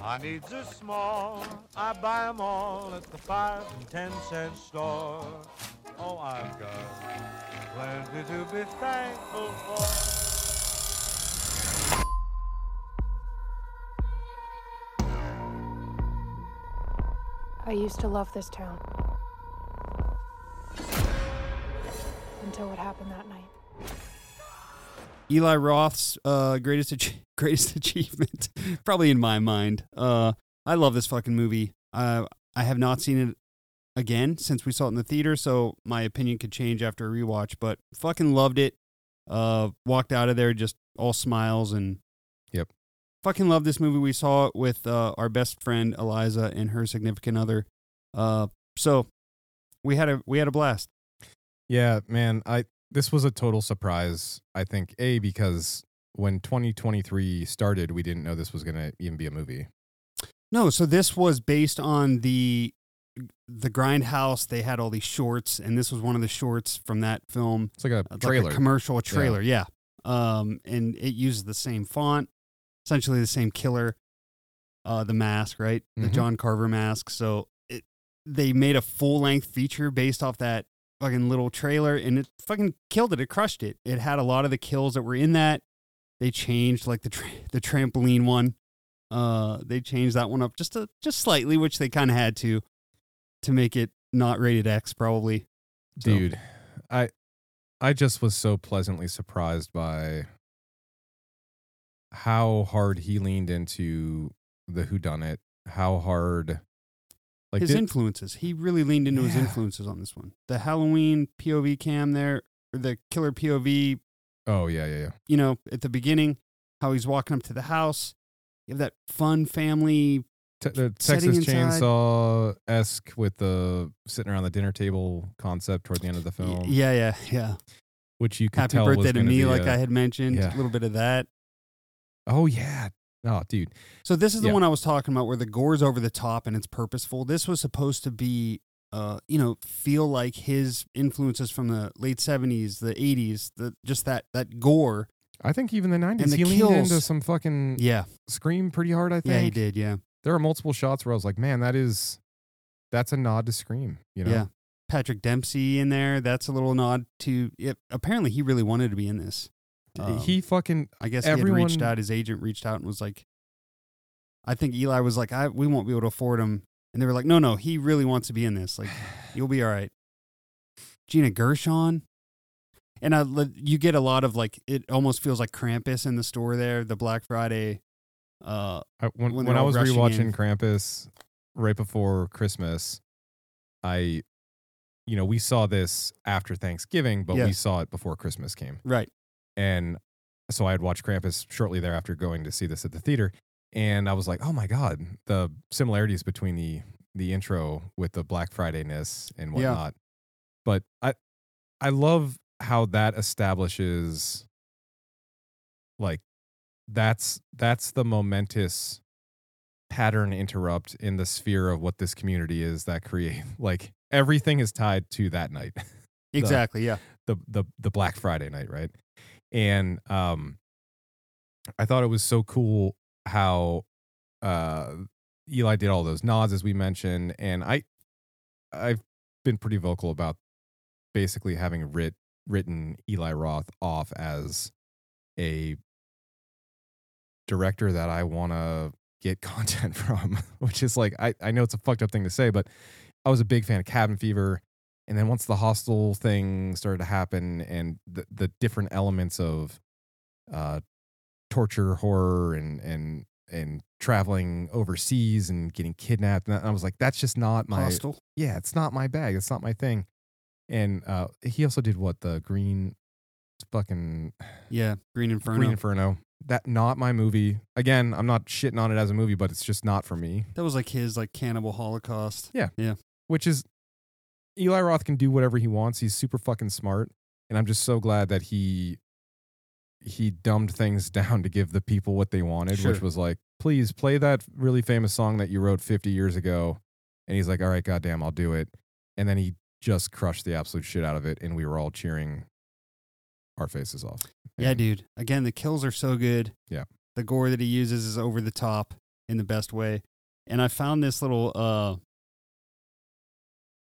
My needs are small, I buy 'em all at the five and ten cent store. Oh, I've got plenty to be thankful for. I used to love this town. Until what happened that night. Eli Roth's uh, greatest greatest achievement, probably in my mind. Uh, I love this fucking movie. Uh, I have not seen it again since we saw it in the theater, so my opinion could change after a rewatch. But fucking loved it. Uh, walked out of there just all smiles and. Fucking love this movie. We saw it with uh, our best friend Eliza and her significant other. Uh, so we had a we had a blast. Yeah, man, I this was a total surprise. I think a because when 2023 started, we didn't know this was going to even be a movie. No, so this was based on the the Grindhouse. They had all these shorts, and this was one of the shorts from that film. It's like a trailer. commercial, a trailer, yeah. Um, and it uses the same font, essentially the same killer, uh, the mask, right? The Mhm. John Carver mask. So it they made a full length feature based off that fucking little trailer, and it fucking killed it. It crushed it. It had a lot of the kills that were in that. They changed like the tra- the trampoline one. Uh, they changed that one up just a, just slightly, which they kind of had to to make it not rated X, probably. So- Dude, I I just was so pleasantly surprised by how hard he leaned into the who done it, how hard like his did- influences. He really leaned into his influences on this one. The Halloween POV cam there, or the killer POV, Oh, yeah, yeah, yeah. you know, at the beginning, how he's walking up to the house. You have that fun family. Te- the Texas Chainsaw esque with the sitting around the dinner table concept toward the end of the film, Yeah, yeah, yeah. which you can Happy tell was birthday to me, like a- I had mentioned. yeah. A little bit of that. Oh yeah, oh dude, So this is the Yeah. one I was talking about where the gore's over the top and it's purposeful. This was supposed to be uh, you know, feel like his influences from the late seventies, the eighties, the just that that gore. I think even the nineties he leaned into some fucking Yeah. scream pretty hard. I think Yeah, he did, yeah. There are multiple shots where I was like, man, that is that's a nod to Scream. You know, Yeah. Patrick Dempsey in there. That's a little nod to it. Apparently he really wanted to be in this. Um, he fucking I guess he everyone- had reached out. His agent reached out and was like, I think Eli was like, I we won't be able to afford him. And they were like, No, no, he really wants to be in this. Like, you'll be all right. Gina Gershon. And I, you get a lot of like, it almost feels like Krampus in the store there, the Black Friday. Uh, I, when when when, I was rewatching in. Krampus right before Christmas, I, you know, we saw this after Thanksgiving, but Yeah. we saw it before Christmas came. right. And so I had watched Krampus shortly thereafter going to see this at the theater. And I was like, oh my God, the similarities between the the intro with the Black Friday ness and Yeah. whatnot. But I I love how that establishes like that's that's the momentous pattern interrupt in the sphere of what this community is that create like everything is tied to that night The- Exactly. Yeah. the the the Black Friday night, right? And um I thought it was so cool how uh Eli did all those nods as we mentioned and I I've been pretty vocal about basically having writ written Eli Roth off as a director that I want to get content from, which is like I I know it's a fucked up thing to say, but I was a big fan of Cabin Fever and then once the hostel thing started to happen and the, the different elements of uh, torture horror and and and traveling overseas and getting kidnapped and i was like that's just not my Hostel. yeah it's not my bag it's not my thing and uh, he also did what the green fucking Yeah. Green Inferno. green inferno that not my movie again i'm not shitting on it as a movie but it's just not for me that was like his like Cannibal Holocaust. Yeah. Yeah. which is Eli Roth can do whatever he wants. He's super fucking smart, and I'm just so glad that he he dumbed things down to give the people what they wanted, which was like, please play that really famous song that you wrote 50 years ago. And he's like, all right, goddamn, I'll do it. And then he just crushed the absolute shit out of it, and we were all cheering our faces off. Yeah, dude. Again, the kills are so good. Yeah. The gore that he uses is over the top in the best way. And I found this little uh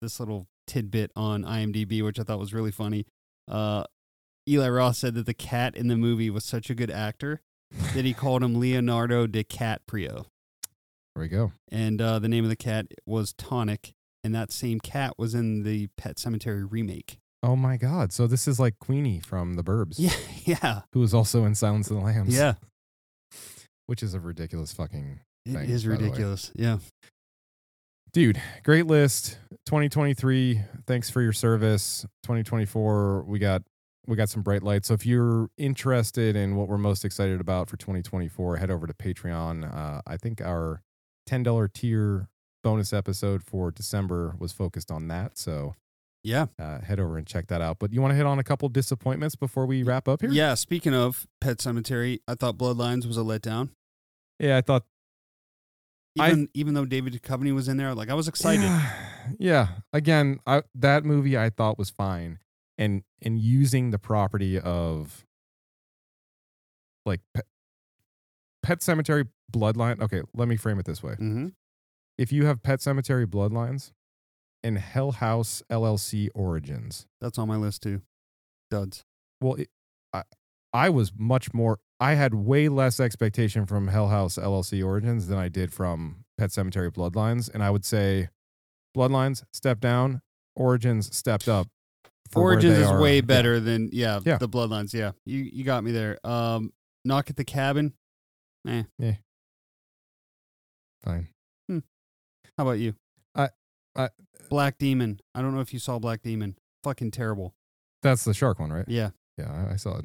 this little tidbit on IMDb which I thought was really funny. Uh Eli Roth said that the cat in the movie was such a good actor that he called him Leonardo DiCaprio. There we go. And uh, the name of the cat was Tonic, and that same cat was in the Pet Sematary remake. Oh my God! So this is like Queenie from The Burbs. Yeah, yeah, Who was also in Silence of the Lambs. yeah. Which is a ridiculous fucking It thing, is the way. ridiculous. Yeah. Dude great list 2023 thanks for your service 2024 we got we got some bright lights so if you're interested in what we're most excited about for 2024 head over to patreon uh, i think our $10 tier bonus episode for december was focused on that so Yeah. uh, head over and check that out but you want to hit on a couple disappointments before we wrap up here Yeah. Speaking of Pet Sematary, I thought Bloodlines was a letdown. yeah i thought I- Even even though David Duchovny was in there, like I was excited. Yeah, yeah. Again, I, that movie I thought was fine, and and using the property of like Pet, Pet Sematary Bloodline. Okay, let me frame it this way: Mm-hmm. if you have Pet Sematary Bloodlines and Hell House LLC Origins, That's on my list too. Duds. well, it, I I was much more. I had way less expectation from Hell House LLC Origins than I did from Pet Sematary Bloodlines, and I would say Bloodlines stepped down, Origins stepped up. Origins is are. way Yeah. better than yeah, Yeah. the Bloodlines. Yeah, you you got me there. Um, Knock at the Cabin. Eh. Yeah, fine. Hmm. How about you? I- I- Black Demon. I don't know if you saw Black Demon. Fucking terrible. That's the shark one, right? Yeah. Yeah, I, I saw it.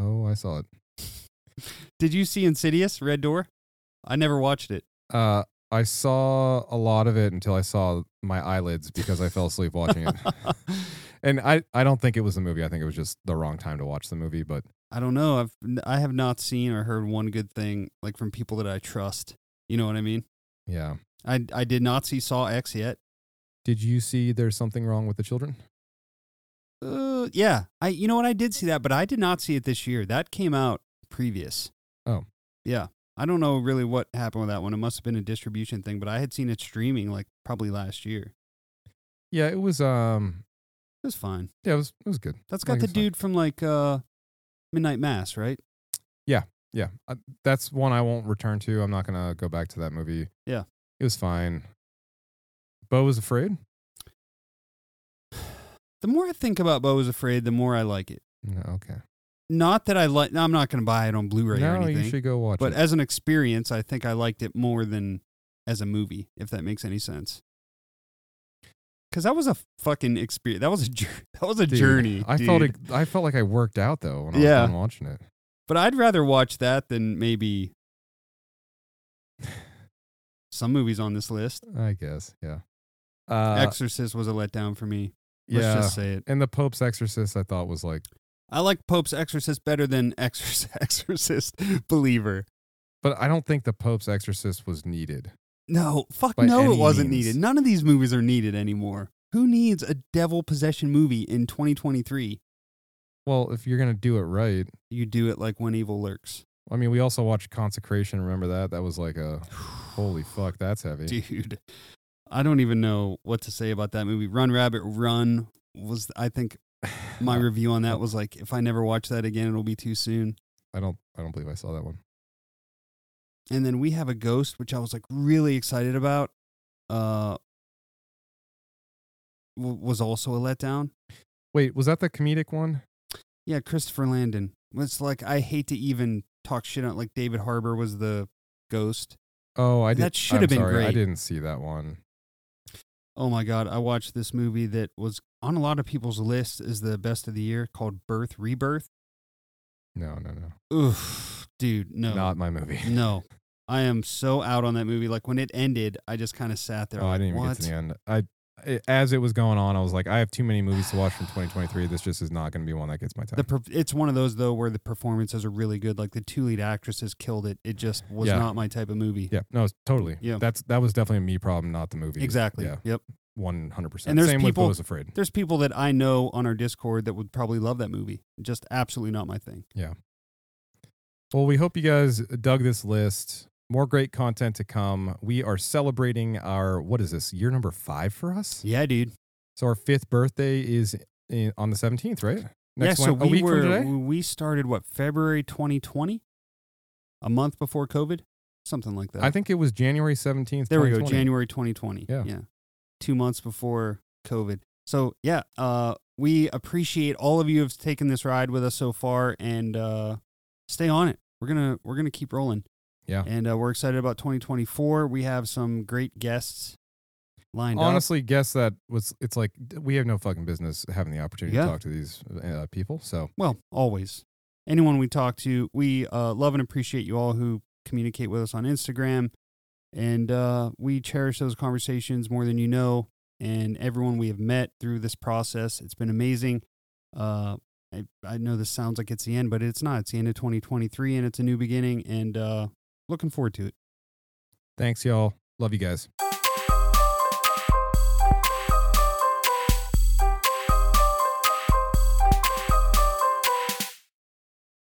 Oh, I saw it. Did you see Insidious Red Door? I never watched it. Uh, I saw a lot of it until I saw my eyelids because I fell asleep watching it. and I, I don't think it was the movie. I think it was just the wrong time to watch the movie. But I don't know. I've n- I have not seen or heard one good thing like from people that I trust. You know what I mean? yeah. I I did not see Saw X yet. Did you see There's Something Wrong with the Children? Uh, yeah. I you know what? I did see that, but I did not see it this year. That came out previous. Oh. Yeah. I don't know really what happened with that one. It must have been a distribution thing, but I had seen it streaming like probably last year. Yeah, it was. Um, It was fine. yeah, it was. It was good. That's got the it's fine. dude from like uh Midnight Mass, right? Yeah, uh, that's one I won't return to. I'm not gonna go back to that movie. Yeah. it was fine. Beau was afraid. The more I think about Beau is Afraid, the more I like it. No, okay. Not that I like. I'm not going to buy it on Blu-ray or no, anything. you should go watch but it. as an experience, I think I liked it more than as a movie, if that makes any sense. Because that was a fucking experience. That was a jour- that was a Dude, journey. I felt dude. it, I felt like I worked out though when I Yeah. was done watching it. but I'd rather watch that than maybe some movies on this list. I guess, yeah. Uh, Exorcist was a letdown for me. Let's yeah, just say it. and the Pope's Exorcist, I thought was like, I like Pope's Exorcist better than Exorcist, Exorcist Believer. but I don't think the Pope's Exorcist was needed. No, fuck no, it wasn't means. needed. None of these movies are needed anymore. Who needs a devil possession movie in 2023? Well, if you're gonna do it right, You do it like when evil lurks. I mean, we also watched Consecration. Remember that? That was like a holy fuck. That's heavy. Dude, I don't even know what to say about that movie. Run Rabbit Run was, I think, my review on that was like, if I never watch that again, it'll be too soon. I don't. I don't believe I saw that one. And then we have a ghost, which I was like really excited about. Uh, w- was also a letdown. Wait, was that the comedic one? Yeah, Christopher Landon. It's like I hate to even talk shit on like David Harbour was the ghost. Oh, I did. That should I'm have been sorry, I didn't see that one. Oh my god, I watched this movie that was on a lot of people's list as the best of the year called Birth Rebirth. No, no, no. Oof, dude, no. Not my movie. No. I am so out on that movie. Like when it ended, I just kind of sat there. Oh, I didn't even what? get to the end. I, as it was going on, I was like, I have too many movies to watch from 2023. This just is not going to be one that gets my time. The per- it's one of those though where the performances are really good. Like the two lead actresses killed it. It just was Yeah. not my type of movie. yeah, no, totally. Yeah. that's that was definitely a me problem, not the movie. Exactly. Yeah, Yep. one hundred percent. And there's Same people with Afraid. There's people that I know on our Discord that would probably love that movie. Just absolutely not my thing. Yeah. Well, we hope you guys dug this list. More great content to come. We are celebrating our what is this year number five for us? Yeah, dude. So our fifth birthday is in, on the seventeenth, right? yeah, so Wed- we were we started what February 2020, a month before COVID, something like that. I think it was January seventeenth. there we go, January 2020. Yeah. yeah, two months before COVID. So yeah, uh, we appreciate all of you have taken this ride with us so far, and uh, stay on it. We're gonna we're gonna keep rolling. Yeah. and uh, we're excited about 2024. We have some great guests lined up. Honestly, guess that was. It's like we have no fucking business having the opportunity Yeah. to talk to these uh, people. So Well, always. Anyone we talk to, we uh, love and appreciate you all who communicate with us on Instagram. And uh, we cherish those conversations more than you know. And everyone we have met through this process, it's been amazing. Uh, I, I know this sounds like it's the end, but it's not. It's the end of 2023 and it's a new beginning. And uh, looking forward to it. thanks, y'all. Love you guys.